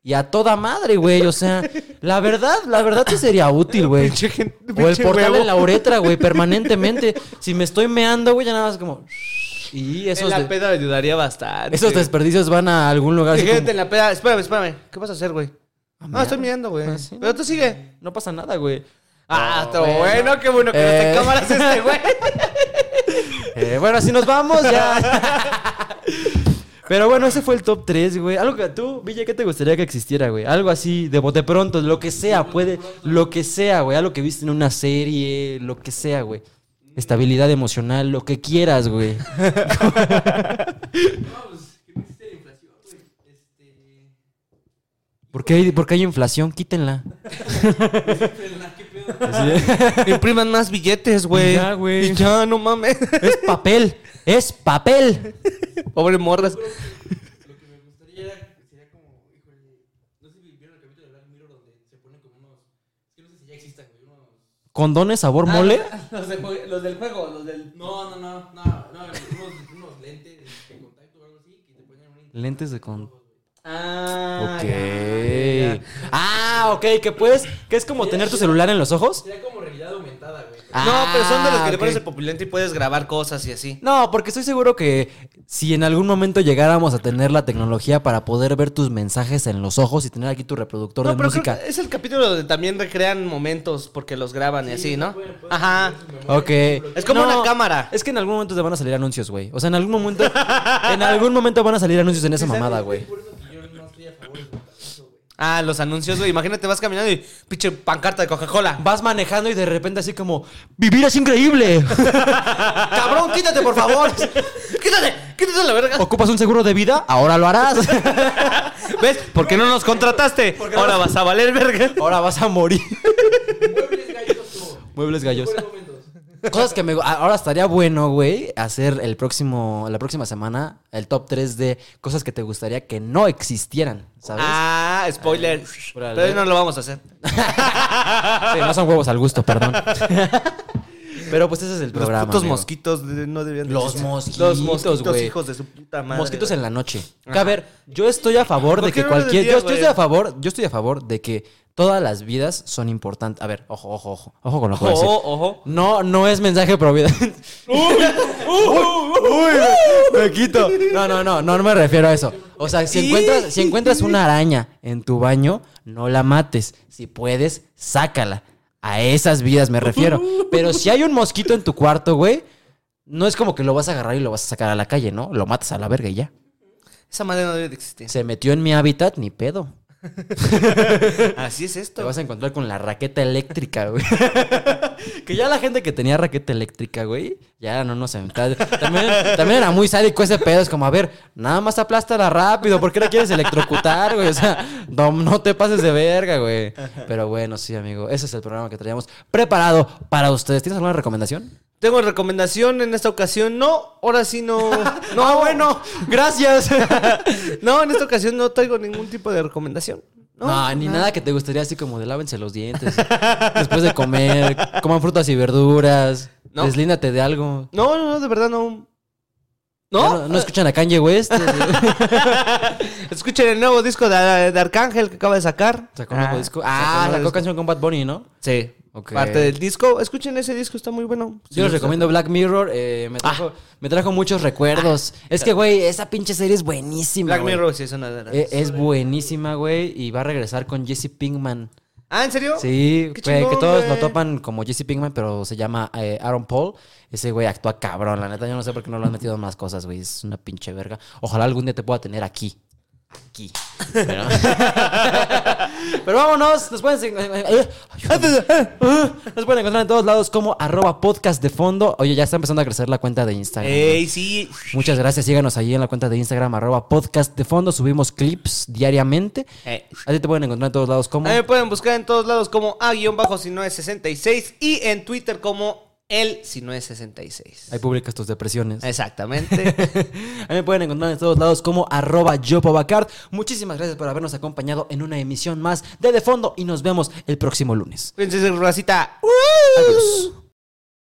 Y a toda madre, güey. O sea, la verdad, la verdad sí sería útil, güey. Pinche gente- O el portal huevo. en la uretra, güey, permanentemente. Si me estoy meando, güey, ya nada más como. Y esos, en la de- peda me ayudaría bastante. esos desperdicios van a algún lugar Fíjate como- en la peda. Espérame, espérame. ¿Qué vas a hacer, güey? No, estoy mirando, güey. Ah, sí. Pero tú sigue. No pasa nada, güey. Ah, Oh, está bueno. Qué bueno que no Eh. te cámaras este, güey. Eh, bueno, así nos vamos ya. Pero bueno, ese fue el top 3, güey. Algo que tú, Villa, ¿qué te gustaría que existiera, güey? Algo así, de bote pronto, lo que sea, puede, lo que sea, güey. Algo que viste en una serie, lo que sea, güey. Estabilidad emocional, lo que quieras, güey. No, pues que no existe la inflación, güey. Este. ¿Por qué hay, por qué hay inflación? Quítenla. Frena, ¿Qué pedo? Impriman más billetes, güey. Ya, güey. Y ya, no mames. Es papel, es papel. Pobre morras. Lo que me gustaría era, sería como, híjole, no sé si vieron el capítulo de Black Mirror donde se ponen como unos, es que no sé si ya existan, güey, unos... ¿Condones sabor mole? Los, de los del juego, los del. No, no, no, no, no, unos, unos lentes de contacto o algo así que te ponen una Lentes de con... Ah, Ok. ya, ya, ya. Ah, ok, que puedes, que es como tener tu celular en los ojos. Sería como realidad aumentada, güey. no, pero son de los que Ah, le pones ok. el populante y puedes grabar cosas y así. No, porque estoy seguro que si en algún momento llegáramos a tener la tecnología para poder ver tus mensajes en los ojos y tener aquí tu reproductor No, de pero creo música. que es el capítulo donde también recrean momentos porque los graban y así, ¿no? Ajá. Ok. Es como una cámara. Es que en algún momento te van a salir anuncios, güey. O sea, en algún momento. en algún momento van a salir anuncios en esa mamada, güey. Ah, los anuncios, güey. Imagínate, vas caminando y pinche pancarta de Coca-Cola. Vas manejando y de repente así como. ¡Vivir es increíble! ¡Cabrón, quítate, por favor! ¡Quítate! ¡Quítate la verga! ¿Ocupas un seguro de vida? Ahora lo harás. ¿Ves? ¿Por qué no nos contrataste? Ahora vas a valer verga. Ahora vas a morir. Muebles galloso. Muebles gallos. Cosas que me. Ahora estaría bueno, güey, hacer el próximo. La próxima semana el top 3 de cosas que te gustaría que no existieran, ¿sabes? Ah, spoiler. Pero no lo vamos a hacer. Sí, no son huevos al gusto, perdón. Pero pues ese es el programa. los putos amigo. mosquitos no debían de Los existir. mosquitos, Los mosquitos, güey. hijos de su puta madre. Mosquitos en la noche. Que, a ver, yo estoy a favor ¿Por de que no cualquier. día, yo, estoy a favor. Yo estoy a favor de que todas las vidas son importantes. A ver, ojo, ojo, ojo. Ojo con lo que voy a decir. Ojo, ojo. No, no es mensaje pro vida. me quito. No, no, no, no me refiero a eso. O sea, si encuentras, si encuentras una araña en tu baño, no la mates. Si puedes, sácala. A esas vidas me refiero. Pero si hay un mosquito en tu cuarto, güey, no es como que lo vas a agarrar y lo vas a sacar a la calle, ¿no? Lo matas a la verga y ya. Esa madre no debe de existir. Se metió en mi hábitat, ni pedo. Así es Te esto. vas a encontrar con la raqueta eléctrica, güey. que ya la gente que tenía raqueta eléctrica, güey, ya no nos También, también era muy sádico ese pedo. Es como, a ver, nada más aplástala rápido. ¿Por qué la quieres electrocutar, güey? O sea, no, no te pases de verga, güey. Pero bueno, sí, amigo. Ese es el programa que traíamos preparado para ustedes. ¿Tienes alguna recomendación? Tengo recomendación en esta ocasión. No, ahora sí no. No, ah, bueno, gracias. No, en esta ocasión no traigo ningún tipo de recomendación. No, ni nada que te gustaría así como de lávense los dientes. Después de comer, coman frutas y verduras. No. Deslíndate de algo. No, no, no, de verdad no. ¿Ya ¿No? ¿No, no escuchan a Kanye West? Escuchen el nuevo disco de, de Arcángel que acaba de sacar. Sacó un nuevo disco. Ah, sacó sacó disco. canción con Bad Bunny, ¿no? Sí. Parte del disco. Escuchen ese disco, está muy bueno. Yo les recomiendo Black Mirror. eh, me, trajo, me trajo muchos recuerdos. es que, güey, esa pinche serie es buenísima. Black. Mirror, sí, es una de las- Eh, es buenísima, güey. Y va a regresar con Jesse Pinkman. Ah, ¿en serio? Sí, Qué güey, que chingón, todos lo topan como Jesse Pinkman, pero se llama eh, Aaron Paul. Ese güey actúa cabrón, la neta. Yo no sé por qué no lo han metido en más cosas, güey. Es una pinche verga. Ojalá algún día te pueda tener aquí. Aquí. Pero, Pero vámonos. Nos pueden, nos pueden encontrar en todos lados como arroba podcast de fondo. Oye, ya está empezando a crecer la cuenta de Instagram. Ey, sí. Muchas gracias. Síganos ahí en la cuenta de Instagram, arroba podcast de fondo. Subimos clips diariamente. Eh. Así te pueden encontrar en todos lados como... A mí me pueden buscar en todos lados como A-si no es 66 y en Twitter como el si no es 66. Ahí publicas tus depresiones. Exactamente. A mí me pueden encontrar en todos lados como arroba yopobacard. Muchísimas gracias por habernos acompañado en una emisión más de De Fondo y nos vemos el próximo lunes. Cuídense, racita. Adiós.